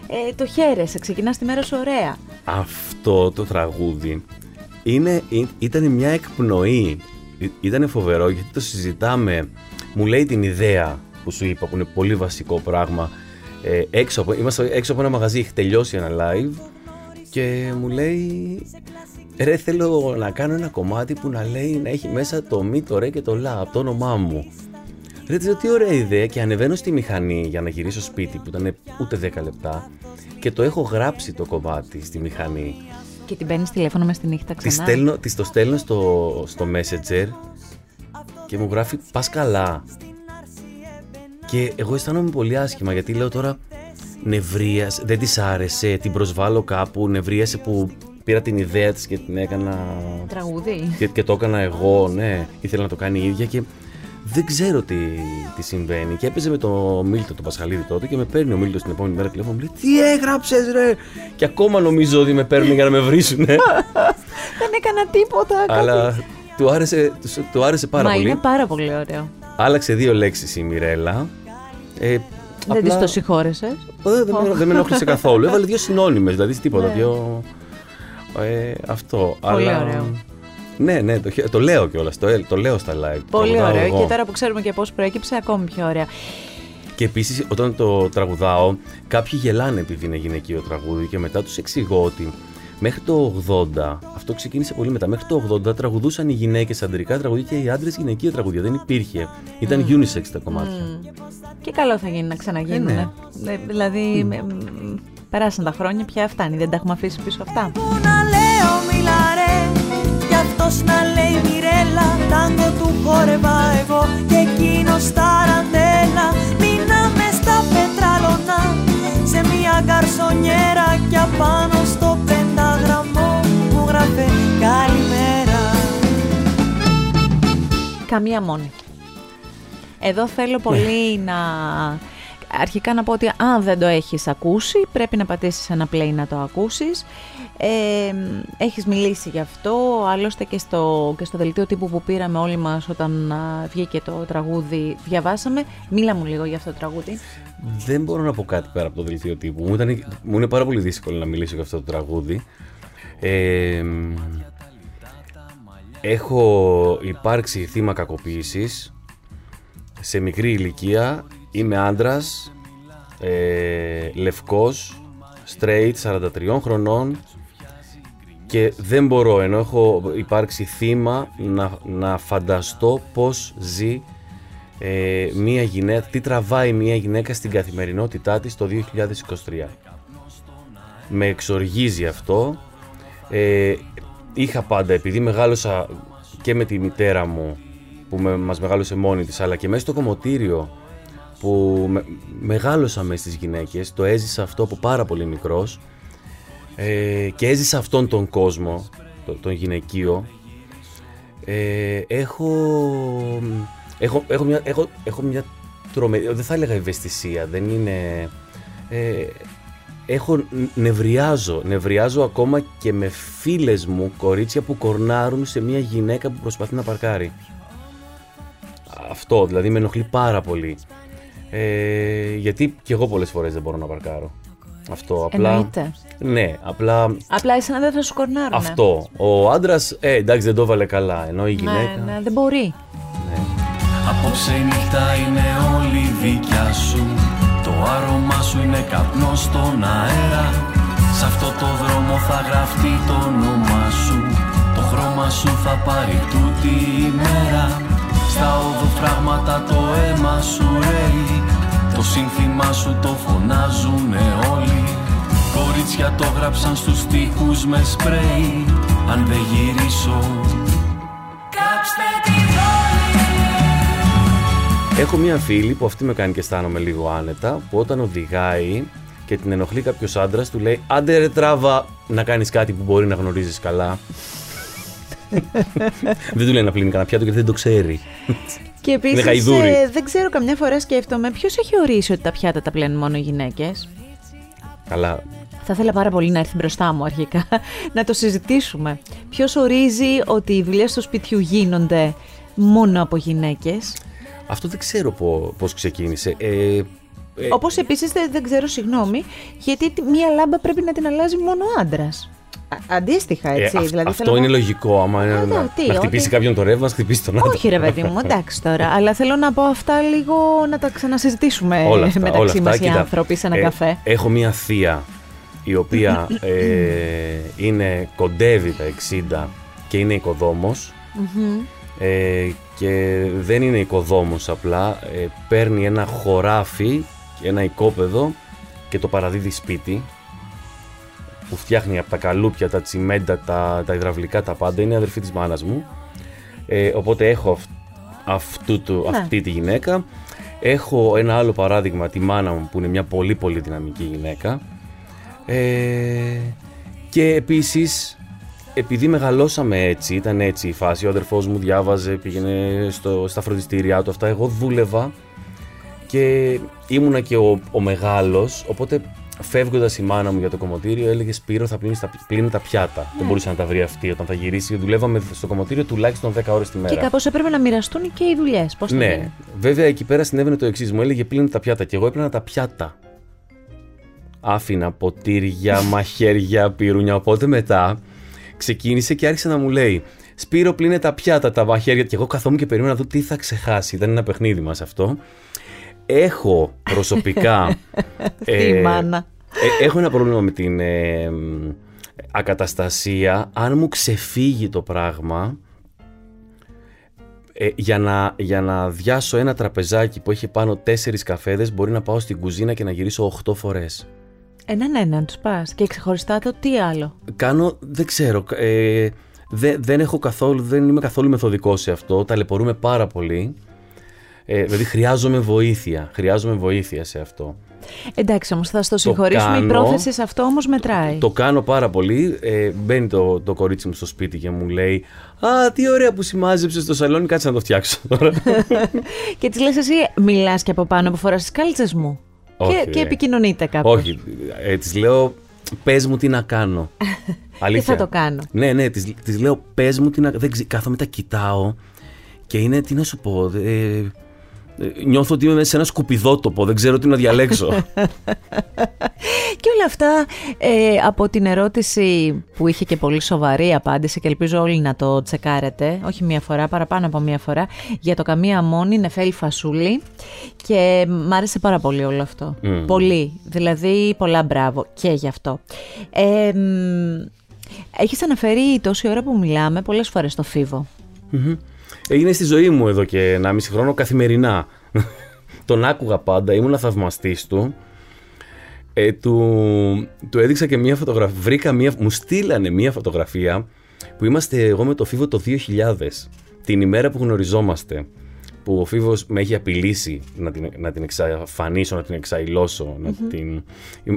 A: ε, το χαίρεσαι, ξεκινάς τη μέρα σου ωραία.
B: Αυτό το τραγούδι είναι, ή- ήταν μια εκπνοή. Ήταν φοβερό γιατί το συζητάμε. Μου λέει την ιδέα που σου είπα που είναι πολύ βασικό πράγμα. Ε, έξω από, είμαστε έξω από ένα μαγαζί, έχει τελειώσει ένα live και μου λέει ρε θέλω να κάνω ένα κομμάτι που να λέει να έχει μέσα το μη, το ρε και το λα από το όνομά μου. Ρε της λέω τι ωραία ιδέα και ανεβαίνω στη μηχανή για να γυρίσω σπίτι που ήταν ούτε 10 λεπτά και το έχω γράψει το κομμάτι στη μηχανή.
A: Και την παίρνεις τηλέφωνο μες στη νύχτα
B: Τη
A: ξανά;
B: στέλνω, της το στέλνω στο, στο Messenger και μου γράφει πας καλά. Και εγώ αισθάνομαι πολύ άσχημα γιατί λέω τώρα νευρίασε, δεν της άρεσε, την προσβάλλω κάπου, νευρίασε που πήρα την ιδέα της και την έκανα
A: Τραγούδι.
B: και, και το έκανα εγώ, ναι, ήθελα να το κάνει η ίδια και δεν ξέρω τι, τι συμβαίνει. Και έπαιζε με το Μίλτο, τον Πασχαλίδη τότε και με παίρνει ο Μίλτος την επόμενη μέρα τηλέφωνο. Μου λέει Τι έγραψες, ρε! Και ακόμα νομίζω ότι με παίρνουν για να με βρίσουνε. (laughs)
A: Δεν έκανα τίποτα. κάτι.
B: Αλλά του άρεσε, του, του άρεσε πάρα
A: Μα
B: πολύ.
A: είναι πάρα πολύ ωραίο.
B: Άλλαξε δύο λέξεις η Μιρέλα. Ε,
A: Δεν
B: απλά-
A: τη το συγχώρεσαι.
B: Ε, δεν, με, δεν με ενόχλησε καθόλου. Έβαλε δύο συνώνυμες, δηλαδή τίποτα.
A: Ναι.
B: Δύο... Ε, αυτό.
A: Πολύ
B: αλλά...
A: ωραίο.
B: Ναι, ναι, το, χε- το λέω κιόλας. Το, το λέω στα live. το
A: Πολύ
B: τραγουδάω
A: ωραίο.
B: εγώ.
A: Και τώρα που ξέρουμε και πώς προέκυψε, ακόμη πιο ωραία.
B: Και επίσης, όταν το τραγουδάω, κάποιοι γελάνε επειδή είναι γυναικείο τραγούδι και μετά τους εξηγώ ότι μέχρι το 80, αυτό ξεκίνησε πολύ μετά, μέχρι το 80 τραγουδούσαν οι γυναίκες αντρικά τραγουδία και οι άντρες γυναικεία τραγουδία. Δεν υπήρχε. Ήταν unisex τα κομμάτια.
A: Και καλό θα γίνει να ξαναγίνουν.
B: Ε,
A: Ε, δηλαδή, με- μ, περάσαν τα χρόνια, πια φτάνει. Δεν τα έχουμε αφήσει πίσω αυτά.
D: Που να λέω μιλάρε Κι αυτός να λέει Μιρέλα Τάγκο του χόρευα εγώ Και εκείνος ταραντέλα Μείναμε στα πετράλωνα Σε μια καρσονιέρα Κι απάνω στο πεντάγραμμο Μου γράφε καλημέρα
A: Καμία μόνη. Εδώ θέλω πολύ να... Αρχικά να πω ότι αν δεν το έχεις ακούσει, πρέπει να πατήσεις ένα play να το ακούσεις. Ε, έχεις μιλήσει γι' αυτό, άλλωστε και στο, και στο δελτίο τύπου που πήραμε όλοι μας όταν α, βγήκε το τραγούδι, διαβάσαμε. Μίλα μου λίγο για αυτό το τραγούδι.
B: Δεν μπορώ να πω κάτι πέρα από το δελτίο τύπου. Μου, ήταν, μου είναι πάρα πολύ δύσκολο να μιλήσω για αυτό το τραγούδι. Ε, έχω υπάρξει θύμα κακοποίησης σε μικρή ηλικία. Είμαι άντρας, ε, λευκός, straight, 43 χρονών και δεν μπορώ, ενώ έχω υπάρξει θύμα, να, να φανταστώ πώς ζει ε, μία γυναίκα, τι τραβάει μία γυναίκα στην καθημερινότητά της το 2023. Με εξοργίζει αυτό. Ε, είχα πάντα, επειδή μεγάλωσα και με τη μητέρα μου που με, μας μεγάλωσε μόνη της, αλλά και μέσα στο κομμωτήριο που με, μεγάλωσα με στις γυναίκες, το έζησα αυτό από πάρα πολύ μικρός ε, και έζησα αυτόν τον κόσμο, το- τον γυναικείο, ε, έχω, έχω, έχω, μια, έχω, έχω μια τρομερή, δεν θα έλεγα ευαισθησία, δεν είναι... Ε, έχω, νευριάζω, νευριάζω ακόμα και με φίλες μου, κορίτσια που κορνάρουν σε μια γυναίκα που προσπαθεί να παρκάρει. Αυτό, δηλαδή με ενοχλεί πάρα πολύ. Ε, γιατί και εγώ πολλές φορές δεν μπορώ να παρκάρω. Αυτό, απλά...
A: Εννοείται.
B: Ναι, απλά
A: Απλά εσένα δεν θα σου κορνάρουνε.
B: αυτό. Ο άντρας, ε, εντάξει, δεν το έβαλε καλά. Ενώ η
A: Ναι,
B: γυναίκα.
A: ναι, δεν μπορεί.
C: Απόψε η νύχτα είναι όλη δικιά σου Το άρωμά σου είναι καπνό στον αέρα Σ' αυτό το δρόμο θα γραφτεί το όνομά σου Το χρώμα σου θα πάρει τούτη η μέρα Στα οδοφράγματα το αίμα σου ρέει. Το σύνθημά σου το φωνάζουνε όλοι. Κορίτσια το γράψαν στους στίχους με σπρέι. Αν δεν γυρίσω Κάψτε την πόλη
B: Έχω μία φίλη που αυτή με κάνει και αισθάνομαι λίγο άνετα, που όταν οδηγάει και την ενοχλεί κάποιος άντρας, του λέει Άντε ρε τράβα να κάνεις κάτι που μπορεί να γνωρίζεις καλά. Δεν του λέει να πλύνει κανένα πιάτο γιατί δεν το ξέρει.
A: Και επίσης
B: Είναι γαϊδούρι.
A: δεν ξέρω, καμιά φορά σκέφτομαι ποιος έχει ορίσει ότι τα πιάτα τα πλένουν μόνο οι γυναίκες.
B: Καλά.
A: Θα ήθελα πάρα πολύ να έρθει μπροστά μου αρχικά (laughs) να το συζητήσουμε. Ποιος ορίζει ότι οι δουλειές του σπιτιού γίνονται μόνο από γυναίκες;
B: Αυτό δεν ξέρω πώ πώς ξεκίνησε. Ε, ε,
A: Όπως επίσης δεν, δεν ξέρω, συγγνώμη, γιατί τη- μία λάμπα πρέπει να την αλλάζει μόνο ο άντρας. Αντίστοιχα,
B: ε,
A: έτσι.
B: αυ-
A: δηλαδή,
B: αυτό
A: θέλω
B: είναι
A: να-
B: λογικό. Άμα είναι
A: Α,
B: να,
A: ναι, τι,
B: να χτυπήσει
A: ότι-
B: κάποιον το ρεύμα, να χτυπήσει τον άντρα.
A: Όχι, ρε παιδί μου, εντάξει τώρα. αλλά θέλω να πω αυτά λίγο να τα ξανασυζητήσουμε
B: όλα αυτά,
A: μεταξύ
B: όλα αυτά.
A: μας οι
B: Κοίτα,
A: άνθρωποι σε ένα
B: ε,
A: καφέ.
B: Έχω μία θεία η οποία (laughs) ε, είναι κοντεύει τα 60 και είναι οικοδόμος ε, και δεν είναι οικοδόμος απλά ε, παίρνει ένα χωράφι ένα οικόπεδο και το παραδίδει σπίτι που φτιάχνει από τα καλούπια, τα τσιμέντα, τα, τα υδραυλικά, τα πάντα είναι αδερφή της μάνας μου. Ε, οπότε έχω αυ- αυτού του,
A: Ναι.
B: αυτή τη γυναίκα. Έχω ένα άλλο παράδειγμα τη μάνα μου που είναι μια πολύ πολύ δυναμική γυναίκα. Ε, και επίσης επειδή μεγαλώσαμε έτσι, ήταν έτσι η φάση, ο αδερφός μου διάβαζε, πήγαινε στο, στα φροντιστήριά του αυτά, εγώ δούλευα και ήμουνα και ο, ο μεγάλος, οπότε φεύγοντας η μάνα μου για το κομμωτήριο έλεγε Σπύρο θα πλύνεις τα, πλύνει τα πιάτα. Δεν μπορούσε να τα βρει αυτή όταν θα γυρίσει. Δουλεύαμε στο κομμωτήριο τουλάχιστον 10 ώρες τη μέρα.
A: Και κάπως έπρεπε να μοιραστούν και οι δουλειές. Πώς το
B: Ναι,
A: λένε.
B: βέβαια εκεί πέρα συνέβαινε το εξής. Μου έλεγε πλύνε τα πιάτα και εγώ έπαιρνα τα πιάτα. Άφηνα ποτήρια, (laughs) μαχαίρια, πυρούνια. Οπότε μετά ξεκίνησε και άρχισε να μου λέει Σπύρο, πλύνε τα πιάτα, τα μαχαίρια. Και εγώ καθόμουν και περίμενα να δω τι θα ξεχάσει. Ήταν ένα παιχνίδι μας αυτό. Έχω προσωπικά. (laughs)
A: Τι μάνα.
B: ε, έχω ένα πρόβλημα με την ε, μ, ακαταστασία. Αν μου ξεφύγει το πράγμα, ε, για, να, για να διάσω ένα τραπεζάκι που έχει πάνω τέσσερις καφέδες μπορεί να πάω στην κουζίνα και να γυρίσω 8 φορές.
A: Έναν έναν τους πας. Και ξεχωριστά το τι άλλο.
B: Κάνω, δεν ξέρω, ε, δε- δεν έχω καθόλου, δεν είμαι καθόλου μεθοδικός σε αυτό, ταλαιπωρούμε πάρα πολύ. Ε, δηλαδή χρειάζομαι βοήθεια, χρειάζομαι βοήθεια σε αυτό.
A: Εντάξει όμως, θα στο συγχωρήσουμε. Η
B: κάνω.
A: πρόθεση σε αυτό όμως μετράει.
B: Το κάνω πάρα πολύ. Ε, μπαίνει το, το κορίτσι μου στο σπίτι και μου λέει Α, τι ωραία που σημάζεψε στο σαλόνι, κάτσε να το φτιάξω τώρα. (laughs)
A: Και της λες εσύ, μιλάς και από πάνω που φοράς τις κάλτσες μου.
B: Όχι,
A: και, και
B: ρε.
A: επικοινωνείτε κάπως.
B: Όχι, ε, της λέω πες μου τι να κάνω. (laughs) Αλήθεια.
A: θα το κάνω.
B: Ναι, ναι, της, της λέω πες μου τι να δεν ξε- Κάθομαι τα κοιτάω και είναι, τι να σου πω, ε, ε, νιώθω ότι είμαι μέσα σε ένα σκουπιδότοπο, δεν ξέρω τι να διαλέξω. (laughs)
A: Και όλα αυτά ε, από την ερώτηση που είχε και πολύ σοβαρή απάντηση και ελπίζω όλοι να το τσεκάρετε, όχι μία φορά, παραπάνω από μία φορά, για το καμία μόνη Νεφέλη Φασούλη και μ' άρεσε πάρα πολύ όλο αυτό.
B: Μμμ.
A: Πολύ, δηλαδή πολλά μπράβο και γι' αυτό. Ε, μ, έχεις αναφέρει τόση ώρα που μιλάμε πολλές φορές το φίβο.
B: Μμμ. Έγινε στη ζωή μου εδώ και 1,5 χρόνο καθημερινά. (laughs) Τον άκουγα πάντα, ήμουν θαυμαστής του. Ε, του, του έδειξα και μία φωτογραφία. Βρήκα μία, μου στείλανε μία φωτογραφία που είμαστε εγώ με το Φίβο το 2000. Την ημέρα που γνωριζόμαστε. Που ο Φίβος με έχει απειλήσει να την, να την εξαφανίσω, να την εξαϊλώσω. Να την...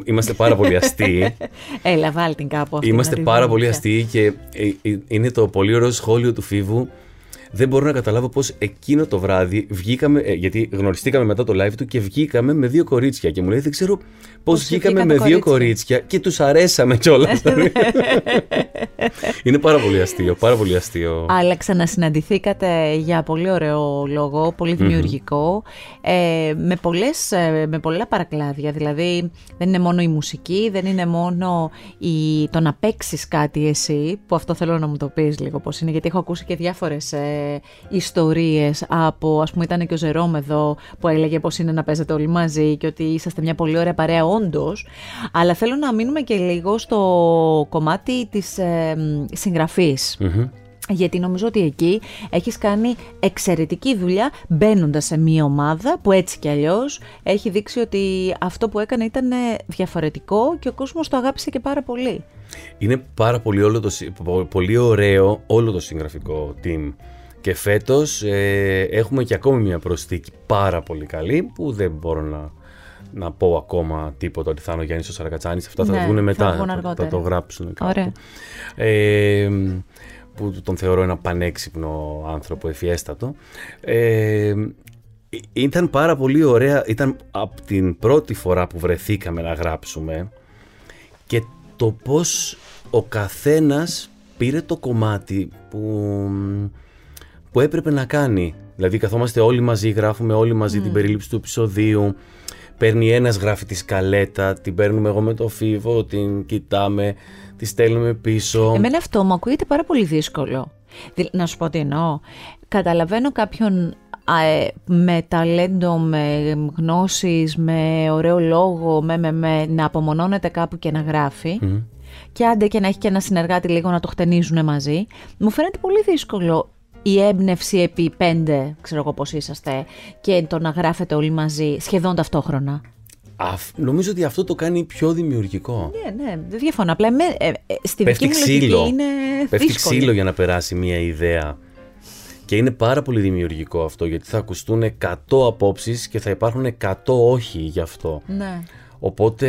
B: Είμαστε πάρα πολύ αστείοι. (laughs)
A: Έλα βάλ την κάπου αυτή.
B: Είμαστε
A: να τη
B: πάρα
A: δούμε
B: πολύ
A: πια.
B: αστείοι και ε, ε, είναι το πολύ ωραίο σχόλιο του Φίβου. Δεν μπορώ να καταλάβω πώς εκείνο το βράδυ βγήκαμε, ε, γιατί γνωριστήκαμε μετά το live του και βγήκαμε με δύο κορίτσια και μου λέει δεν ξέρω πώς,
A: Πώς
B: βγήκαμε
A: βγήκαν
B: με
A: τα
B: δύο
A: κορίτσια».
B: κορίτσια και τους αρέσαμε κιόλας. (laughs) (laughs) είναι πάρα πολύ αστείο, πάρα πολύ αστείο.
A: Αλλά ξανασυναντηθήκατε για πολύ ωραίο λόγο, πολύ δημιουργικό, ε, με, πολλές, ε, με πολλά παρακλάδια. Δηλαδή δεν είναι μόνο η μουσική, δεν είναι μόνο η, το να παίξεις κάτι εσύ, που αυτό θέλω να μου το πεις λίγο πώς είναι, γιατί έχω ακούσει και διάφορες ε, ιστορίες από, ας πούμε ήταν και ο Ζερόμ εδώ που έλεγε πώς είναι να παίζετε όλοι μαζί και ότι είσαστε μια πολύ ωραία παρέα όντως, αλλά θέλω να μείνουμε και λίγο στο κομμάτι της ε, συγγραφής.
B: Μμμ.
A: Γιατί νομίζω ότι εκεί έχεις κάνει εξαιρετική δουλειά μπαίνοντας σε μία ομάδα που έτσι κι αλλιώς έχει δείξει ότι αυτό που έκανε ήταν διαφορετικό και ο κόσμος το αγάπησε και πάρα πολύ.
B: Είναι πάρα πολύ, όλο το, συ- πο- πολύ ωραίο όλο το συγγραφικό team. Και φέτος ε, έχουμε και ακόμη μια προσθήκη πάρα πολύ καλή που δεν μπορώ να, να πω ακόμα τίποτα ότι θα είναι ο Γιάννης ο Σαρακατσάνης. Αυτά θα
A: Ναι,
B: βγουν
A: θα
B: μετά,
A: βγουν
B: θα,
A: αργότερα.
B: το γράψουν κάπου.
A: Ωραία.
B: Ε, που τον θεωρώ ένα πανέξυπνο άνθρωπο, ευφιέστατο. Ε, ήταν πάρα πολύ ωραία, ήταν από την πρώτη φορά που βρεθήκαμε να γράψουμε και το πώς ο καθένας πήρε το κομμάτι που, που έπρεπε να κάνει. Δηλαδή καθόμαστε όλοι μαζί, γράφουμε όλοι μαζί την περίληψη του επεισοδίου, παίρνει ένας γράφει τη σκαλέτα, την παίρνουμε εγώ με το φίβο, την κοιτάμε, τη στέλνουμε πίσω.
A: Εμένα αυτό μου ακούγεται πάρα πολύ δύσκολο. Δη- Να σου πω τι εννοώ. Καταλαβαίνω κάποιον α, ε, με ταλέντο, με γνώσεις, με ωραίο λόγο, με, με, με, να απομονώνεται κάπου και να γράφει. Και άντε και να έχει και ένα συνεργάτη λίγο να το χτενίζουν μαζί. Μου φαίνεται πολύ δύσκολο η έμπνευση επί πέντε, ξέρω εγώ πώς είσαστε, και το να γράφετε όλοι μαζί σχεδόν ταυτόχρονα.
B: Αφ- νομίζω ότι αυτό το κάνει πιο δημιουργικό.
A: Ναι, ναι, δεν διαφωνώ. Απλά εμέ, ε, ε, στη
B: Πέφτει
A: δική μου λογική
B: ξύλο.
A: είναι
B: Πέφτει
A: δύσκολη.
B: ξύλο για να περάσει μια ιδέα. Και είναι πάρα πολύ δημιουργικό αυτό γιατί θα ακουστούν 100 απόψεις και θα υπάρχουν 100 όχι γι' αυτό.
A: Ναι.
B: Οπότε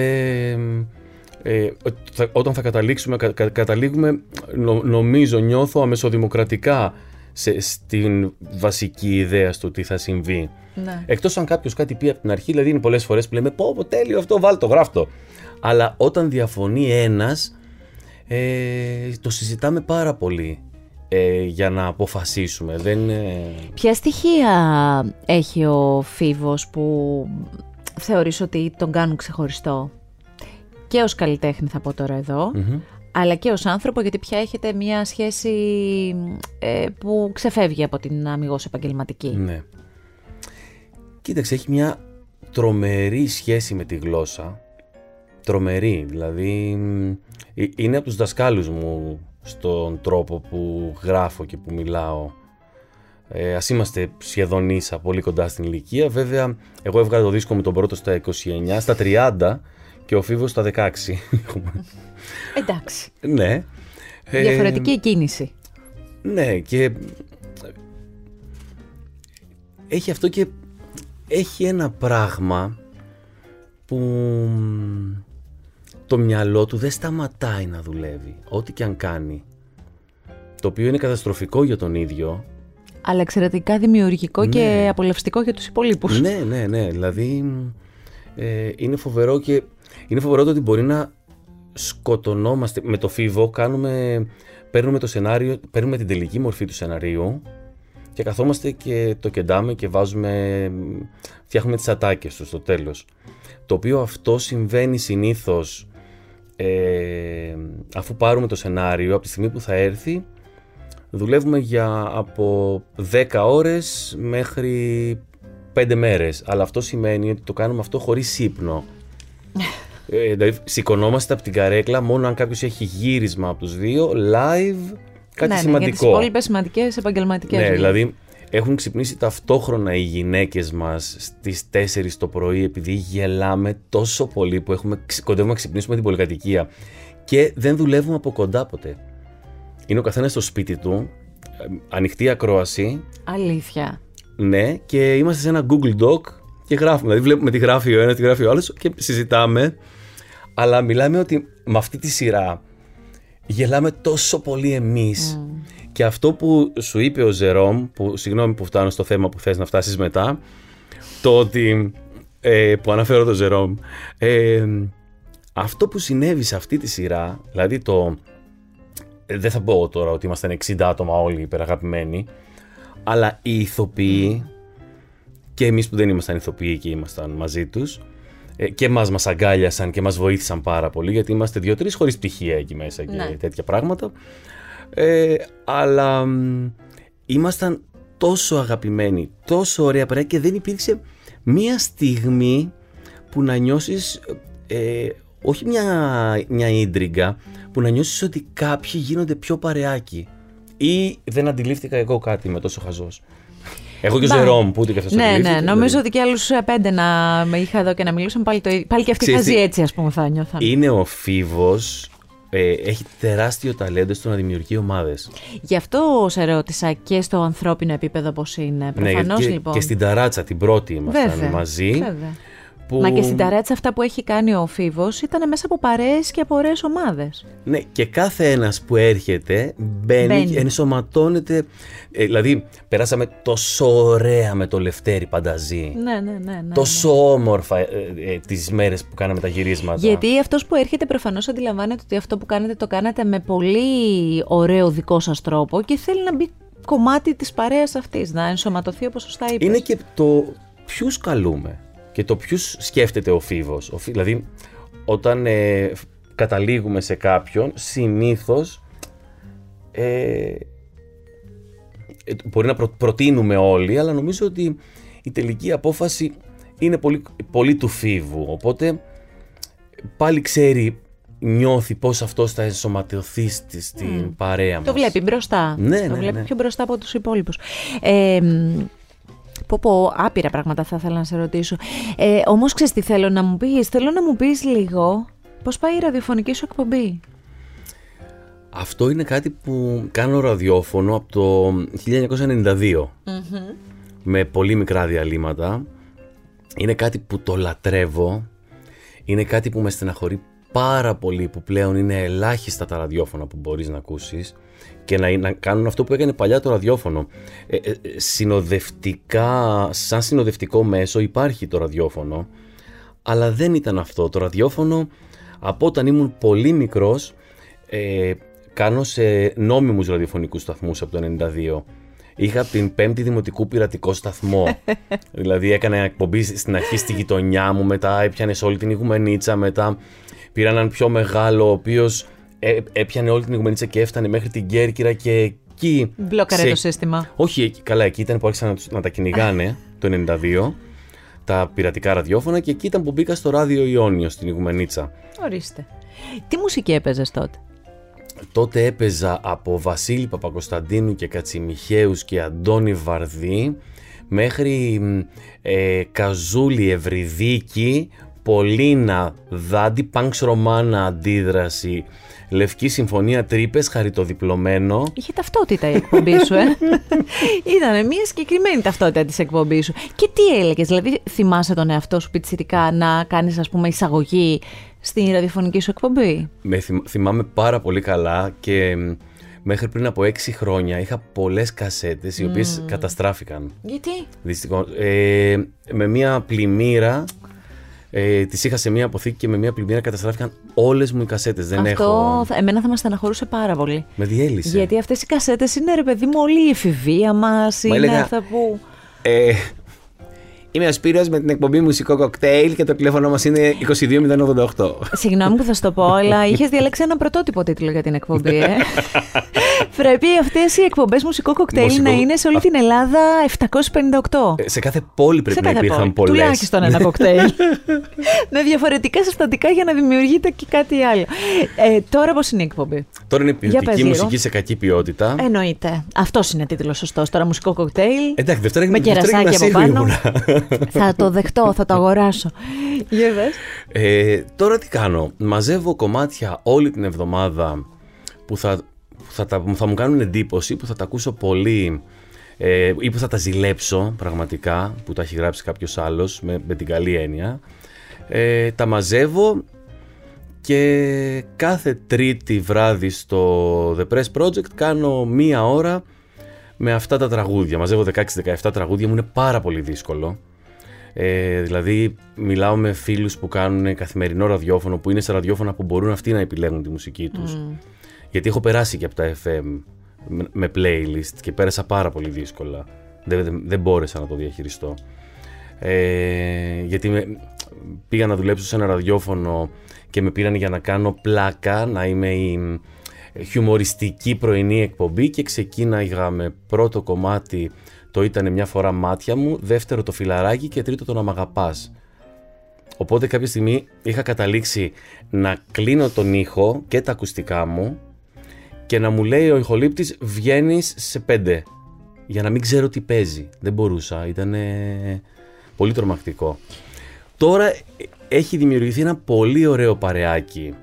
B: ε, θα- όταν θα καταλήξουμε, κα- κα- καταλήγουμε νο- νομίζω, νιώθω αμεσοδημοκρατικά σε, στην βασική ιδέα στο τι θα συμβεί.
A: Ναι.
B: Εκτός αν κάποιος κάτι πει από την αρχή, δηλαδή είναι πολλές φορές που λέμε πω πω τέλειο αυτό, βάλ το, γράφ το. Αλλά όταν διαφωνεί ένας, ε, το συζητάμε πάρα πολύ ε, για να αποφασίσουμε. Δεν, ε,
A: Ποια στοιχεία έχει ο Φίβος που θεωρείς ότι τον κάνουν ξεχωριστό; Και ως καλλιτέχνη θα πω τώρα εδώ, αλλά και ως άνθρωπο γιατί πια έχετε μια σχέση ε, που ξεφεύγει από την αμυγός επαγγελματική.
B: Ναι. Κοίταξε, έχει μια τρομερή σχέση με τη γλώσσα. Τρομερή, δηλαδή μ, ε, είναι από τους δασκάλους μου στον τρόπο που γράφω και που μιλάω. Ε, ας είμαστε σχεδόν ίσα, πολύ κοντά στην ηλικία. Βέβαια, εγώ έβγαλα το δίσκο μου τον πρώτο στα 29, στα 30 και ο Φίβος στα 16. (laughs)
A: Εντάξει.
B: ναι. Ε,
A: Διαφορετική κίνηση.
B: ναι, και έχει αυτό και έχει ένα πράγμα που το μυαλό του δεν σταματάει να δουλεύει, ό,τι και αν κάνει. Το οποίο είναι καταστροφικό για τον ίδιο.
A: Αλλά εξαιρετικά δημιουργικό και απολαυστικό για τους υπολείπους.
B: Ναι, ναι, ναι. Δηλαδή ε, είναι φοβερό και είναι φοβερό το ότι μπορεί να σκοτωνόμαστε. Με το φίβο κάνουμε, παίρνουμε το σενάριο, παίρνουμε την τελική μορφή του σεναρίου και καθόμαστε και το κεντάμε και βάζουμε, φτιάχνουμε τις ατάκες του στο τέλος. Το οποίο αυτό συμβαίνει συνήθως ε, αφού πάρουμε το σενάριο, από τη στιγμή που θα έρθει, δουλεύουμε για από 10 ώρες μέχρι 5 μέρες. Αλλά αυτό σημαίνει ότι το κάνουμε αυτό χωρίς ύπνο. (laughs) ε, δηλαδή σηκωνόμαστε από την καρέκλα μόνο αν κάποιος έχει γύρισμα από τους δύο, live, κάτι
A: ναι, ναι, για τις
B: σημαντικό.
A: υπόλοιπες σημαντικές επαγγελματικές
B: Ναι,
A: δουλειές.
B: δηλαδή έχουν ξυπνήσει ταυτόχρονα οι γυναίκες μας στις 4 το πρωί επειδή γελάμε τόσο πολύ που έχουμε, ξ- κοντεύουμε να ξυπνήσουμε την πολυκατοικία και δεν δουλεύουμε από κοντά ποτέ. Είναι ο καθένας στο σπίτι του, ε, ανοιχτή ακρόαση,
A: Αλήθεια.
B: ναι, και είμαστε σε ένα Google Doc και γράφουμε. Δηλαδή βλέπουμε τι γράφει ο ένας, τι γράφει ο άλλος και συζητάμε. Αλλά μιλάμε ότι με αυτή τη σειρά γελάμε τόσο πολύ εμείς. Και αυτό που σου είπε ο Ζερόμ, που συγγνώμη που φτάνω στο θέμα που θες να φτάσεις μετά, το ότι, ε, που αναφέρω το Ζερόμ, ε, αυτό που συνέβη σε αυτή τη σειρά, δηλαδή το, ε, δεν θα πω τώρα ότι ήμασταν 60 άτομα όλοι υπεραγαπημένοι, αλλά οι ηθοποιοί και εμείς που δεν ήμασταν ηθοποιοί και ήμασταν μαζί τους ε, και μας μας αγκάλιασαν και μας βοήθησαν πάρα πολύ γιατί είμαστε δύο-τρεις χωρίς πτυχία εκεί μέσα και
A: Ναι.
B: τέτοια πράγματα ε, αλλά μ, ήμασταν τόσο αγαπημένοι, τόσο ωραία παρέα και δεν υπήρξε μία στιγμή που να νιώσεις ε, όχι μια, μια ίντριγκα που να νιώσεις ότι κάποιοι γίνονται πιο παρεάκοι ή δεν αντιλήφθηκα εγώ κάτι με τόσο χαζός. Εγώ και ο
A: Μπα.
B: Ζερόμ που ούτε και αυτός
A: Ναι,
B: αντιλήφθηκε,
A: ναι.
B: δηλαδή.
A: Νομίζω ότι και άλλους πέντε να με είχα εδώ και να μιλούσαν πάλι, το, ίδιο. πάλι και αυτοί
B: Ξέρεις
A: χαζοί
B: τι-
A: έτσι, ας πούμε, θα νιώθαν.
B: Είναι ο Φίβος, ε, έχει τεράστιο ταλέντο στο να δημιουργεί ομάδες.
A: Γι' αυτό σε ρώτησα και στο ανθρώπινο επίπεδο πώς είναι.
B: Ναι,
A: Προφανώς
B: και,
A: λοιπόν.
B: και στην ταράτσα την πρώτη ήμασταν
A: Βέβαια,
B: μαζί.
A: βέβαια.
B: Που...
A: Μα και στην ταράτσα αυτά που έχει κάνει ο Φίβος ήταν μέσα από παρέες και από ωραίες ομάδες.
B: Ναι, και κάθε ένας που έρχεται μπαίνει,
A: Μπαίνει.
B: και ενσωματώνεται. Ε, δηλαδή, περάσαμε τόσο ωραία με το Λευτέρη Πανταζή.
A: Ναι, ναι, ναι. ναι,
B: τόσο όμορφα ε, ε, τις μέρες που κάναμε τα γυρίσματα.
A: Γιατί αυτός που έρχεται προφανώς αντιλαμβάνεται ότι αυτό που κάνετε το κάνατε με πολύ ωραίο δικό σας τρόπο και θέλει να μπει κομμάτι της παρέας αυτής, να ενσωματωθεί όπως σωστά είπες.
B: Είναι και το ποιους καλούμε και το ποιους σκέφτεται ο Φίβος; Ο Φί- Δηλαδή, όταν ε, καταλήγουμε σε κάποιον, συνήθως ε, ε, μπορεί να προ- προτείνουμε όλοι, αλλά νομίζω ότι η τελική απόφαση είναι πολύ, πολύ του Φίβου. Οπότε πάλι ξέρει, νιώθει πώς αυτός θα ενσωματωθεί στη, στην παρέα μας.
A: Το βλέπει μπροστά.
B: Ναι,
A: το
B: ναι,
A: βλέπει
B: ναι.
A: πιο μπροστά από τους υπόλοιπους. Ε, μ, πω πω, άπειρα πράγματα θα ήθελα να σε ρωτήσω. Ε, όμως ξέρεις τι θέλω να μου πεις. Θέλω να μου πεις λίγο πώς πάει η ραδιοφωνική σου εκπομπή.
B: Αυτό είναι κάτι που κάνω ραδιόφωνο από το 1992 με πολύ μικρά διαλύματα. Είναι κάτι που το λατρεύω. Είναι κάτι που με στεναχωρεί πάρα πολύ που πλέον είναι ελάχιστα τα ραδιόφωνα που μπορείς να ακούσεις και να, να κάνουν αυτό που έκανε παλιά το ραδιόφωνο. Ε, ε, ε, συνοδευτικά, σαν συνοδευτικό μέσο υπάρχει το ραδιόφωνο αλλά δεν ήταν αυτό. Το ραδιόφωνο από όταν ήμουν πολύ μικρός ε, κάνω σε νόμιμους ραδιοφωνικούς σταθμούς από το 92. Είχα την πέμπτη δημοτικού πειρατικό σταθμό. (laughs) δηλαδή έκανα εκπομπή στην αρχή στη γειτονιά μου, μετά έπιανες σε όλη την Ιγουμενίτσα, μετά πήρα έναν πιο μεγάλο, ο οποίος ε, έπιανε όλη την Ιγουμενίτσα και έφτανε μέχρι την Κέρκυρα και εκεί...
A: Μπλόκαρε
B: σε-
A: το σύστημα.
B: όχι, εκεί- καλά, εκεί ήταν που άρχισαν να, τους- να τα κυνηγάνε το 92, τα πειρατικά ραδιόφωνα και εκεί ήταν που μπήκα στο ράδιο Ιόνιο στην Ιγουμενίτσα.
A: Ορίστε. Τι μουσική έπαιζες τότε;
B: Τότε έπαιζα από Βασίλη Παπακοσταντίνου και Κατσιμιχαίους και Αντώνη Βαρδί μέχρι μ, ε, Καζούλη Ευρυδίκη, Πολίνα Δάντη, Πανξ Ρωμάνα Αντίδραση, Λευκή Συμφωνία Τρύπες, Χαριτοδιπλωμένο.
A: Είχε ταυτότητα η εκπομπή σου, ε. (laughs) Ήταν μια συγκεκριμένη ταυτότητα της εκπομπής σου. Και τι έλεγες, δηλαδή θυμάσαι τον εαυτό σου πιτσιρικά να κάνεις, ας πούμε, εισαγωγή στην ραδιοφωνική σου εκπομπή;
B: Με θυμ- θυμάμαι πάρα πολύ καλά και μ, μέχρι πριν από έξι χρόνια είχα πολλές κασέτες οι οποίες καταστράφηκαν.
A: Γιατί;
B: Δυστυχώς. Ε, με μία πλημμύρα, ε, τις είχα σε μία αποθήκη και με μία πλημμύρα καταστράφηκαν όλες μου οι κασέτες. Δεν
A: Αυτό
B: έχω...
A: θα- εμένα θα μας στεναχωρούσε πάρα πολύ.
B: Με διέλυσε.
A: Γιατί αυτές οι κασέτες είναι, ρε παιδί μου, όλη η εφηβεία μα. Είναι
B: έλεγα-
A: αυτά που.
B: Ε, είμαι ο Σπύρος με την εκπομπή Μουσικό Κοκτέιλ και το τηλέφωνο μας είναι 22088.
A: Συγγνώμη που θα σου το πω, αλλά είχες διαλέξει ένα πρωτότυπο τίτλο για την εκπομπή, ε. (laughs) Πρέπει αυτές οι εκπομπές μουσικό κοκτέιλ
B: Μουσικό-
A: να είναι σε όλη την Ελλάδα 758.
B: Ε, σε κάθε πόλη πρέπει
A: σε
B: να
A: κάθε
B: υπήρχαν
A: πόλη.
B: πολλές.
A: Τουλάχιστον ένα κοκτέιλ. (laughs) με διαφορετικά συστατικά για να δημιουργείται και κάτι άλλο. Ε, τώρα πώς είναι η εκπομπή;
B: Τώρα είναι
A: Για πες
B: ποιοτική
A: λίγο.
B: μουσική σε κακή ποιότητα.
A: Εννοείται. Αυτός είναι τίτλος σωστός. Τώρα μουσικό κοκτέιλ.
B: Εντάξει, Δευτέρα
A: με
B: Δευτέρα
A: κερασάκι από
B: γυμνασίου
A: πάνω.
B: Ήμουνα.
A: θα το δεχτώ, θα το αγοράσω. Για πες.
B: Ε, τώρα τι κάνω. Μαζεύω κομμάτια όλη την εβδομάδα που θα, που θα, τα- θα μου κάνουν εντύπωση, που θα τα ακούσω πολύ ε, ή που θα τα ζηλέψω πραγματικά, που τα έχει γράψει κάποιος άλλος με, με την καλή έννοια. Ε, τα μαζεύω και κάθε τρίτη βράδυ στο The Press Project κάνω μία ώρα με αυτά τα τραγούδια. Μαζεύω 16-17 τραγούδια, μου είναι πάρα πολύ δύσκολο. Ε, δηλαδή, μιλάω με φίλους που κάνουν καθημερινό ραδιόφωνο, που είναι σε ραδιόφωνα που μπορούν αυτοί να επιλέγουν τη μουσική τους. Γιατί έχω περάσει και από τα FM με- με playlist και πέρασα πάρα πολύ δύσκολα. Δεν, δεν, δεν μπόρεσα να το διαχειριστώ. Ε, γιατί με, πήγα να δουλέψω σε ένα ραδιόφωνο και με πήραν για να κάνω πλάκα, να είμαι η χιουμοριστική πρωινή εκπομπή και ξεκίναγα με πρώτο κομμάτι το ήταν μια φορά μάτια μου, δεύτερο το φιλαράκι και τρίτο το να μ' αγαπάς. Οπότε κάποια στιγμή είχα καταλήξει να κλείνω τον ήχο και τα ακουστικά μου και να μου λέει ο ηχολήπτης βγαίνεις σε πέντε για να μην ξέρω τι παίζει. Δεν μπορούσα, ήταν πολύ τρομακτικό. Τώρα ε, έχει δημιουργηθεί ένα πολύ ωραίο παρεάκι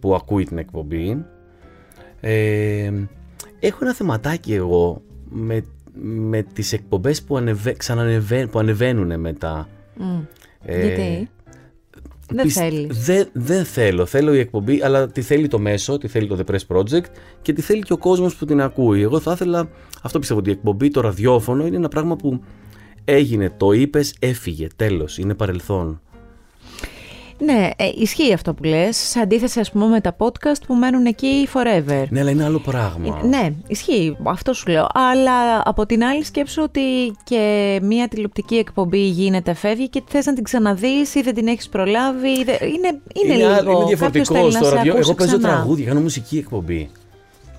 B: που ακούει την εκπομπή. Ε, έχω ένα θεματάκι εγώ με, με τις εκπομπές που, ανεβε, ξανανεβα- που ανεβαίνουν μετά.
A: Μμ.
B: Ε,
A: Γιατί; Δεν
B: Πισ-
A: θέλεις.
B: Δεν, δεν θέλω. Θέλω η εκπομπή, αλλά τι θέλει το μέσο, τι θέλει το The Press Project και τι θέλει και ο κόσμος που την ακούει. Εγώ θα ήθελα, αυτό πιστεύω ότι η εκπομπή, το ραδιόφωνο είναι ένα πράγμα που έγινε, το είπες, έφυγε, τέλος, είναι παρελθόν.
A: Ναι, ε, ισχύει αυτό που λες, σε αντίθεση ας πούμε με τα podcast που μένουν εκεί forever.
B: Ναι, αλλά είναι άλλο πράγμα.
A: Ε, Ναι, ισχύει, αυτό σου λέω. Αλλά από την άλλη σκέψω ότι και μία τηλεοπτική εκπομπή γίνεται, φεύγει και θες να την ξαναδείς ή δεν την έχεις προλάβει. ή δεν- Είναι, είναι, λίγο,
B: άλλο- είναι
A: κάποιος
B: διαφορετικός
A: θέλει να
B: στο
A: σε
B: ραδιό.
A: ακούσει
B: Εγώ παίζω
A: ξανά.
B: τραγούδια, κάνω μουσική εκπομπή.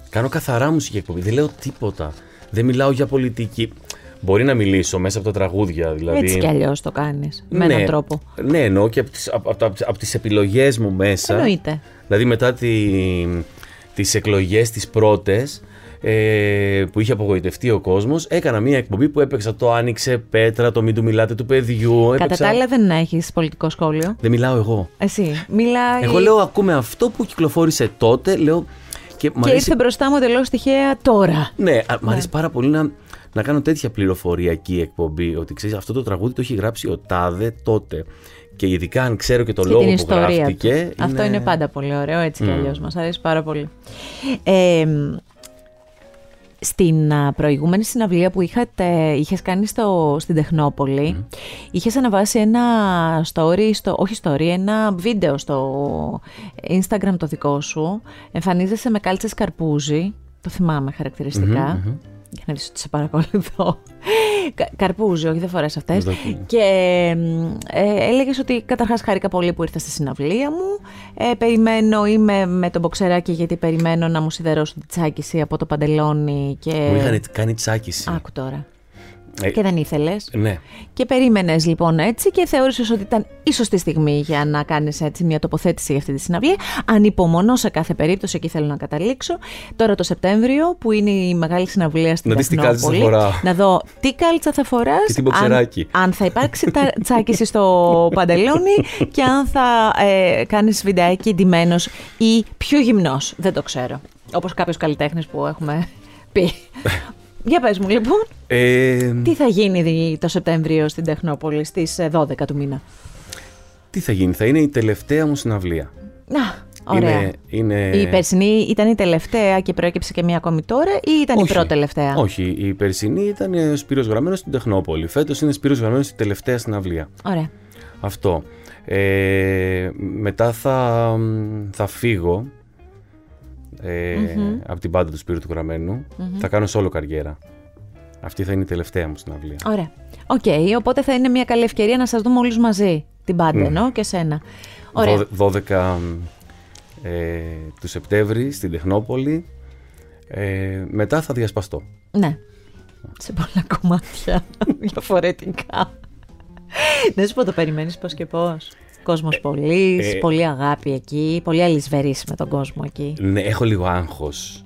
B: Κάνω καθαρά μουσική εκπομπή. Δεν λέω τίποτα. Δεν μιλάω για πολιτική. Μπορεί να μιλήσω μέσα από τα τραγούδια, δηλαδή.
A: Έτσι κι αλλιώς το κάνεις, με
B: ναι,
A: έναν τρόπο.
B: Ναι, εννοώ και από τις, από, από, από, από τις επιλογές μου μέσα.
A: Εννοείται.
B: Δηλαδή μετά τη, τις εκλογές τις πρώτες ε, που είχε απογοητευτεί ο κόσμος έκανα μια εκπομπή που έπαιξα το άνοιξε πέτρα, το μην του μιλάτε του παιδιού.
A: Κατά
B: έπαιξα-
A: τα άλλα δεν έχεις πολιτικό σχόλιο.
B: Δεν μιλάω εγώ.
A: Εσύ, μιλάει...
B: Εγώ λέω ακούμε αυτό που κυκλοφόρησε τότε, λέω και μ'
A: Και
B: αρέσει,
A: ήρθε μπροστά μου εντελώς τυχαία τώρα.
B: ναι, α, μ' αρέσει πάρα πολύ να, να κάνω τέτοια πληροφοριακή εκπομπή ότι ξέρεις αυτό το τραγούδι το έχει γράψει ο Τάδε τότε και ειδικά αν ξέρω και το
A: και
B: λόγο
A: την
B: που
A: ιστορία
B: γράφτηκε
A: του. Αυτό είναι πάντα πολύ ωραίο, έτσι κι αλλιώς. Μας αρέσει πάρα πολύ. Ε, στην α, προηγούμενη συναυλία που είχατε, είχες κάνει στο, στην Τεχνόπολη, είχες αναβάσει ένα story, στο, όχι story, ένα βίντεο στο Instagram το δικό σου. Εμφανίζεσαι με κάλτσες καρπούζι, το θυμάμαι χαρακτηριστικά. Για να δεις ότι σε παρακολουθώ. Κα- Καρπούζι, όχι δεν φορές αυτές.
B: Εδώ-
A: Και ε, έλεγες ότι καταρχάς χάρηκα πολύ που ήρθα στη συναυλία μου. Ε, περιμένω, είμαι με τον μποξεράκι γιατί περιμένω να μου σιδερώσουν τη τσάκιση από το παντελόνι και...
B: Μου είχαν κάνει τσάκιση.
A: Άκου τώρα.
B: Ε,
A: Και δεν ήθελες.
B: Ναι.
A: Και περίμενες λοιπόν έτσι και θεώρησες ότι ήταν η σωστή στιγμή για να κάνεις έτσι μια τοποθέτηση για αυτή τη συναυλία. Ανυπομονώ σε κάθε περίπτωση, εκεί θέλω να καταλήξω. Τώρα το Σεπτέμβριο, που είναι η μεγάλη συναυλία στην
B: Να δεις τι κάλτσα θα
A: Τεχνόπολη,
B: φοράω.
A: Να δω τι κάλτσα θα φοράς.
B: Και τι μποξεράκι.
A: Αν, αν θα υπάρξει τα, (laughs) τσάκιση στο παντελόνι και αν θα ε, κάνεις βιντεάκι ντυμένος ή πιο γυμνός. Δεν το ξέρω. Όπως κάποιο καλλιτέχνη που έχουμε πει. Για πες μου λοιπόν.
B: Ε,
A: Τι θα γίνει το Σεπτέμβριο στην Τεχνόπολη στις ε, 12 του μήνα;
B: τι θα γίνει, θα είναι η τελευταία μου συναυλία.
A: Να, ωραία.
B: Είναι, είναι...
A: Η περσινή ήταν η τελευταία και προέκυψε και μία ακόμη τώρα ή ήταν η
B: Όχι.
A: πρώτη τελευταία.
B: Όχι, η περσινή ήταν ο Σπύρος Γραμμένος στην Τεχνόπολη. Φέτος είναι Σπύρος Γραμμένος στην τελευταία συναυλία.
A: Ωραία.
B: Αυτό. Ε, μετά θα, θα φύγω ε, από την μπάντα του Σπύρου του Γραμμένου Θα κάνω solo καριέρα. Αυτή θα είναι η τελευταία μου συναυλία.
A: Ωραία. Οκ, οπότε θα είναι μια καλή ευκαιρία να σας δούμε όλους μαζί. Την μπάντα εννοώ και σένα. Ωραία.
B: Δώδε- 12 ε, του Σεπτέμβρη στην Τεχνόπολη. Ε, μετά θα διασπαστώ.
A: Ναι. Σε πολλά κομμάτια (laughs) διαφορετικά. Δεν σου πω το περιμένεις πώς και πώς. Κόσμος πολύς,
B: ε,
A: πολύ αγάπη εκεί, πολύ αλυσβερής με τον κόσμο εκεί.
B: Ναι, έχω λίγο άγχος.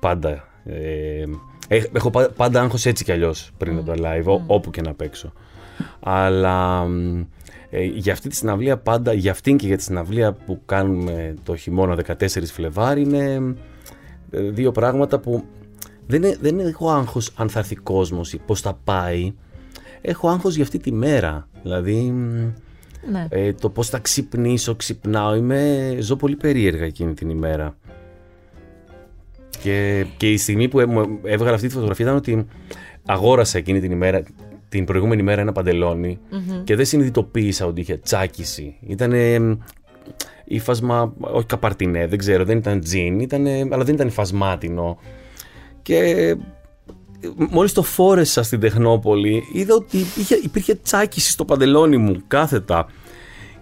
B: Πάντα. Ε, έχ- έχω πα- πάντα άγχος έτσι κι αλλιώς πριν από το live, ό- όπου και να παίξω. Αλλά μ, ε, για αυτή τη συναυλία πάντα, για αυτήν και για τη συναυλία που κάνουμε το χειμώνα 14 Φλεβάρι είναι ε, δύο πράγματα που δεν, ε- δεν έχω άγχος αν θα έρθει κόσμος ή πώς θα πάει. Έχω άγχος για αυτή τη μέρα. Δηλαδή μ,
A: Ναι.
B: ε, το πώς θα ξυπνήσω, ξυπνάω. Είμαι, ζω πολύ περίεργα εκείνη την ημέρα. Και, και η στιγμή που έ- μου έβγαλα αυτή τη φωτογραφία ήταν ότι αγόρασα εκείνη την ημέρα, την προηγούμενη μέρα ένα παντελόνι και δεν συνειδητοποίησα ότι είχε τσάκιση. Ήταν ύφασμα, όχι καπαρτινέ, δεν ξέρω, δεν ήταν τζιν, ήτανε, αλλά δεν ήταν υφασμάτινο. Και μόλις το φόρεσα στην Τεχνόπολη είδα ότι είχε, υπήρχε τσάκιση στο παντελόνι μου κάθετα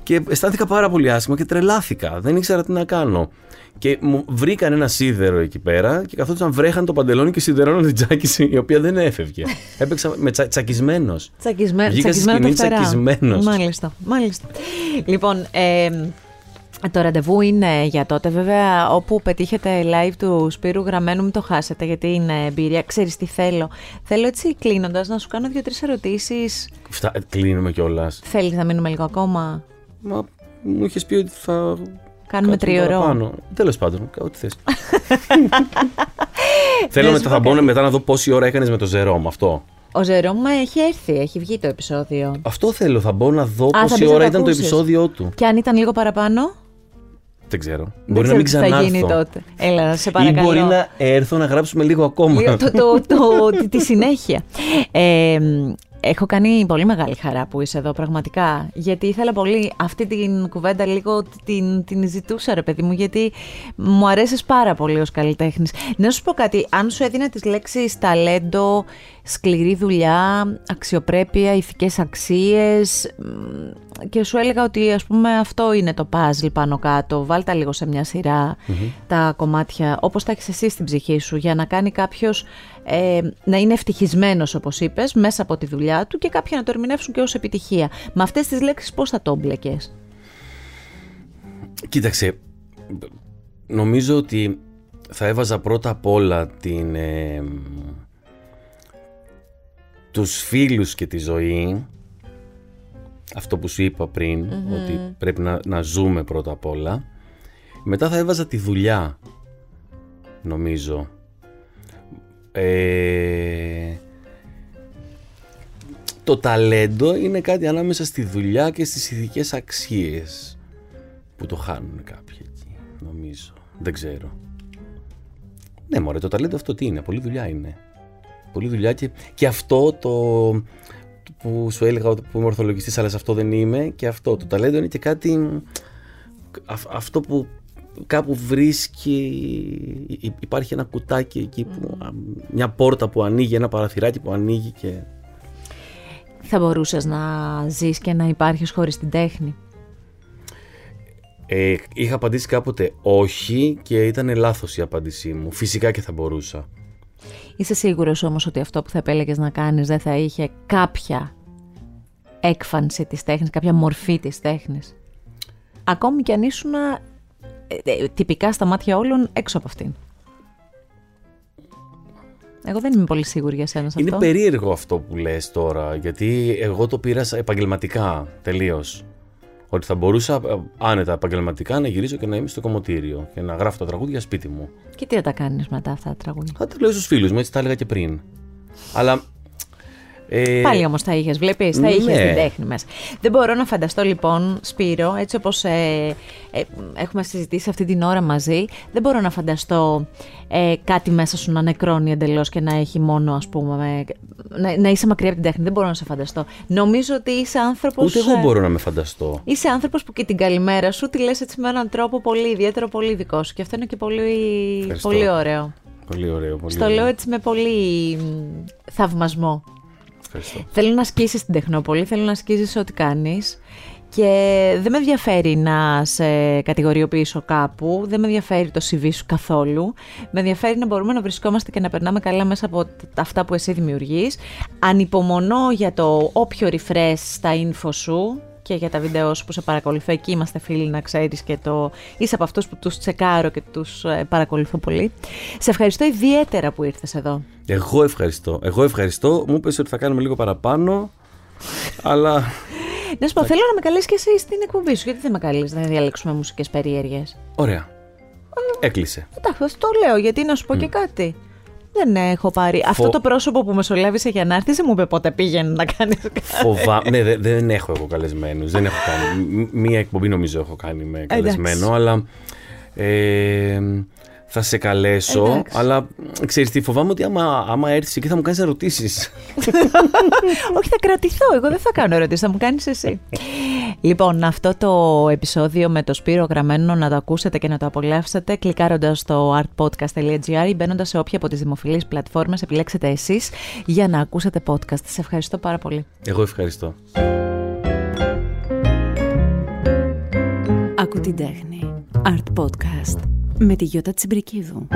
B: και αισθάνθηκα πάρα πολύ άσχημα και τρελάθηκα. Δεν ήξερα τι να κάνω. Και μου βρήκαν ένα σίδερο εκεί πέρα και καθόταν βρέχαν το παντελόνι και σιδερώναν την τσάκιση η οποία δεν έφευγε. (laughs) Έπαιξα με τσα, τσακισμένος.
A: Τσακισμέ...
B: Βγήκα στη
A: τσακισμένα τα
B: σκηνή
A: φτερά.
B: τσακισμένος.
A: Μάλιστα, μάλιστα. Λοιπόν, ε, το ραντεβού είναι για τότε. Βέβαια, όπου πετύχετε live του Σπύρου Γραμμένου, μην το χάσετε, γιατί είναι εμπειρία. Ξέρεις τι θέλω. Θέλω έτσι κλείνοντας να σου κάνω δύο-τρεις ερωτήσεις.
B: Φτα... Κλείνουμε κιόλας.
A: Θέλεις να μείνουμε λίγο ακόμα;
B: Μα μου είχες πει ότι θα.
A: Κάνουμε τριωρό.
B: Τέλος πάντων, ό,τι θες. (laughs) Θέλω μετά, θα μπω μετά να δω πόση ώρα έκανες με το Ζερόμ αυτό.
A: Ο Ζερόμ έχει έρθει, έχει βγει το επεισόδιο.
B: Αυτό θέλω, θα μπω να δω
A: θα
B: πόση
A: μπεις να
B: ώρα
A: το
B: ήταν το
A: ακούσεις.
B: επεισόδιο του.
A: Και αν ήταν λίγο παραπάνω,
B: Δεν ξέρω.
A: δεν
B: μπορεί να μην
A: ξέρω τι θα γίνει
B: ξανάρθω.
A: τότε. Έλα, σε
B: Ή
A: παρακαλώ.
B: μπορεί να έρθω να γράψουμε λίγο ακόμα.
A: Λίγο το, το, το, τη, τη συνέχεια. Ε, έχω κάνει πολύ μεγάλη χαρά που είσαι εδώ πραγματικά γιατί ήθελα πολύ αυτή την κουβέντα λίγο την, την ζητούσα ρε παιδί μου γιατί μου αρέσεις πάρα πολύ ως καλλιτέχνης. Να σου πω κάτι, αν σου έδινα τις λέξεις ταλέντο, σκληρή δουλειά, αξιοπρέπεια, ηθικές αξίες μ, και σου έλεγα ότι ας πούμε αυτό είναι το puzzle πάνω κάτω, βάλτα λίγο σε μια σειρα τα κομμάτια όπως τα έχεις εσύ στην ψυχή σου για να κάνει κάποιος ε, να είναι ευτυχισμένος όπως είπες μέσα από τη δουλειά του και κάποιοι να το ερμηνεύσουν και ως επιτυχία. Με αυτές τις λέξεις πώς θα το μπλεκες.
B: Κοίταξε, νομίζω ότι θα έβαζα πρώτα απ' όλα την, ε, τους φίλους και τη ζωή αυτό που σου είπα πριν ότι πρέπει να, να ζούμε πρώτα απ' όλα μετά θα έβαζα τη δουλειά νομίζω ε, το ταλέντο είναι κάτι ανάμεσα στη δουλειά και στις ηθικές αξίες που το χάνουν κάποιοι εκεί, νομίζω. Δεν ξέρω. Ναι, μωρέ, το ταλέντο αυτό τι είναι, πολλή δουλειά είναι. Πολλή δουλειά και, και αυτό το που σου έλεγα ότι που είμαι ορθολογιστής αλλά σε αυτό δεν είμαι και αυτό, το ταλέντο είναι και κάτι αυ- αυτό που κάπου βρίσκει υ- υπάρχει ένα κουτάκι εκεί που, α, μια πόρτα που ανοίγει, ένα παραθυράκι που ανοίγει και
A: Θα μπορούσες να ζεις και να υπάρχεις χωρίς την τέχνη;
B: Ε, είχα απαντήσει κάποτε όχι και ήταν λάθος η απάντησή μου. Φυσικά και θα μπορούσα.
A: Είσαι σίγουρος όμως ότι αυτό που θα επέλεγες να κάνεις δεν θα είχε κάποια έκφανση της τέχνης, κάποια μορφή της τέχνης; Ακόμη κι αν ήσουν ε, ε, τυπικά στα μάτια όλων έξω από αυτήν. Εγώ δεν είμαι πολύ σίγουρη για σένα σε
B: Είναι
A: αυτό.
B: περίεργο αυτό που λες τώρα, γιατί εγώ το πήρα σαν επαγγελματικά τελείως. Ότι θα μπορούσα ε, άνετα επαγγελματικά να γυρίσω και να είμαι στο κομμωτήριο και να γράφω τα τραγούδια σπίτι μου.
A: Και τι θα τα κάνεις μετά αυτά τα τραγούδια;
B: Θα τα λέω στους φίλους μου, έτσι τα έλεγα και πριν. Αλλά... Ε,
A: Πάλι όμως τα είχες, βλέπεις, τα
B: ναι.
A: είχες την τέχνη μας. Δεν μπορώ να φανταστώ λοιπόν, Σπύρο, έτσι όπως ε, ε, έχουμε συζητήσει αυτή την ώρα μαζί, δεν μπορώ να φανταστώ ε, κάτι μέσα σου να νεκρώνει εντελώς και να έχει μόνο, ας πούμε, με- να, να είσαι μακριά από την τέχνη. Δεν μπορώ να σε φανταστώ. Νομίζω ότι είσαι άνθρωπος...
B: Ούτε εγώ
A: ε,
B: μπορώ να με φανταστώ.
A: Είσαι άνθρωπος που και την καλημέρα σου τη λες έτσι με έναν τρόπο πολύ ιδιαίτερο, πολύ δικό σου. Και αυτό είναι και πολύ,
B: Ευχαριστώ.
A: πολύ ωραίο.
B: Πολύ ωραίο. Πολύ
A: Στο
B: ωραίο.
A: λέω έτσι με πολύ μ, θαυμασμό.
B: Ευχαριστώ.
A: Θέλω να ασκήσεις την Τεχνόπολη, θέλω να ασκήσεις ό,τι κάνεις και δεν με ενδιαφέρει να σε κατηγοριοποιήσω κάπου, δεν με ενδιαφέρει το CV σου καθόλου. Με ενδιαφέρει να μπορούμε να βρισκόμαστε και να περνάμε καλά μέσα από τ- αυτά που εσύ δημιουργείς. Ανυπομονώ για το όποιο refresh στα info σου και για τα βίντεο σου που σε παρακολουθώ. Εκεί είμαστε φίλοι να ξέρεις και το... Είσαι από αυτούς που τους τσεκάρω και τους ε, παρακολουθώ πολύ. Σε ευχαριστώ ιδιαίτερα που ήρθες εδώ.
B: Εγώ ευχαριστώ. Εγώ ευχαριστώ. Μου είπες ότι θα κάνουμε λίγο παραπάνω. αλλά
A: Να σου πω, θέλω να με καλέσει και εσύ στην εκπομπή σου. Γιατί δεν με καλείς να διαλέξουμε μουσικές περίεργε.
B: Ωραία. Έκλεισε.
A: Εντάξει, το λέω γιατί να σου πω και κάτι. Δεν έχω πάρει. Αυτό το πρόσωπο που μεσολάβησε για να έρθει δεν μου είπε πότε πήγαινε να κάνει κάτι. (laughs)
B: Φοβά... ναι, δε- δεν έχω εγώ καλεσμένους. Δεν έχω κάνει. Μ- Μία εκπομπή νομίζω έχω κάνει με καλεσμένο, αλλά ε, θα σε καλέσω.
A: Εντάξει.
B: Αλλά ξέρεις τι, φοβάμαι ότι άμα, άμα έρθεις εκεί θα μου κάνεις ερωτήσεις. (laughs)
A: Όχι, θα κρατηθώ. Εγώ δεν θα κάνω ερωτήσεις, θα μου κάνεις εσύ. λοιπόν, αυτό το επεισόδιο με το Σπύρο γραμμένο να το ακούσετε και να το απολαύσετε κλικάροντας στο artpodcast.gr ή μπαίνοντας σε όποια από τις δημοφιλείς πλατφόρμες επιλέξετε εσείς για να ακούσετε podcast. Σε ευχαριστώ πάρα πολύ.
B: Εγώ ευχαριστώ.
E: Ακού την τέχνη. Art Podcast. Με τη Γιώτα Τσιμπρικίδου.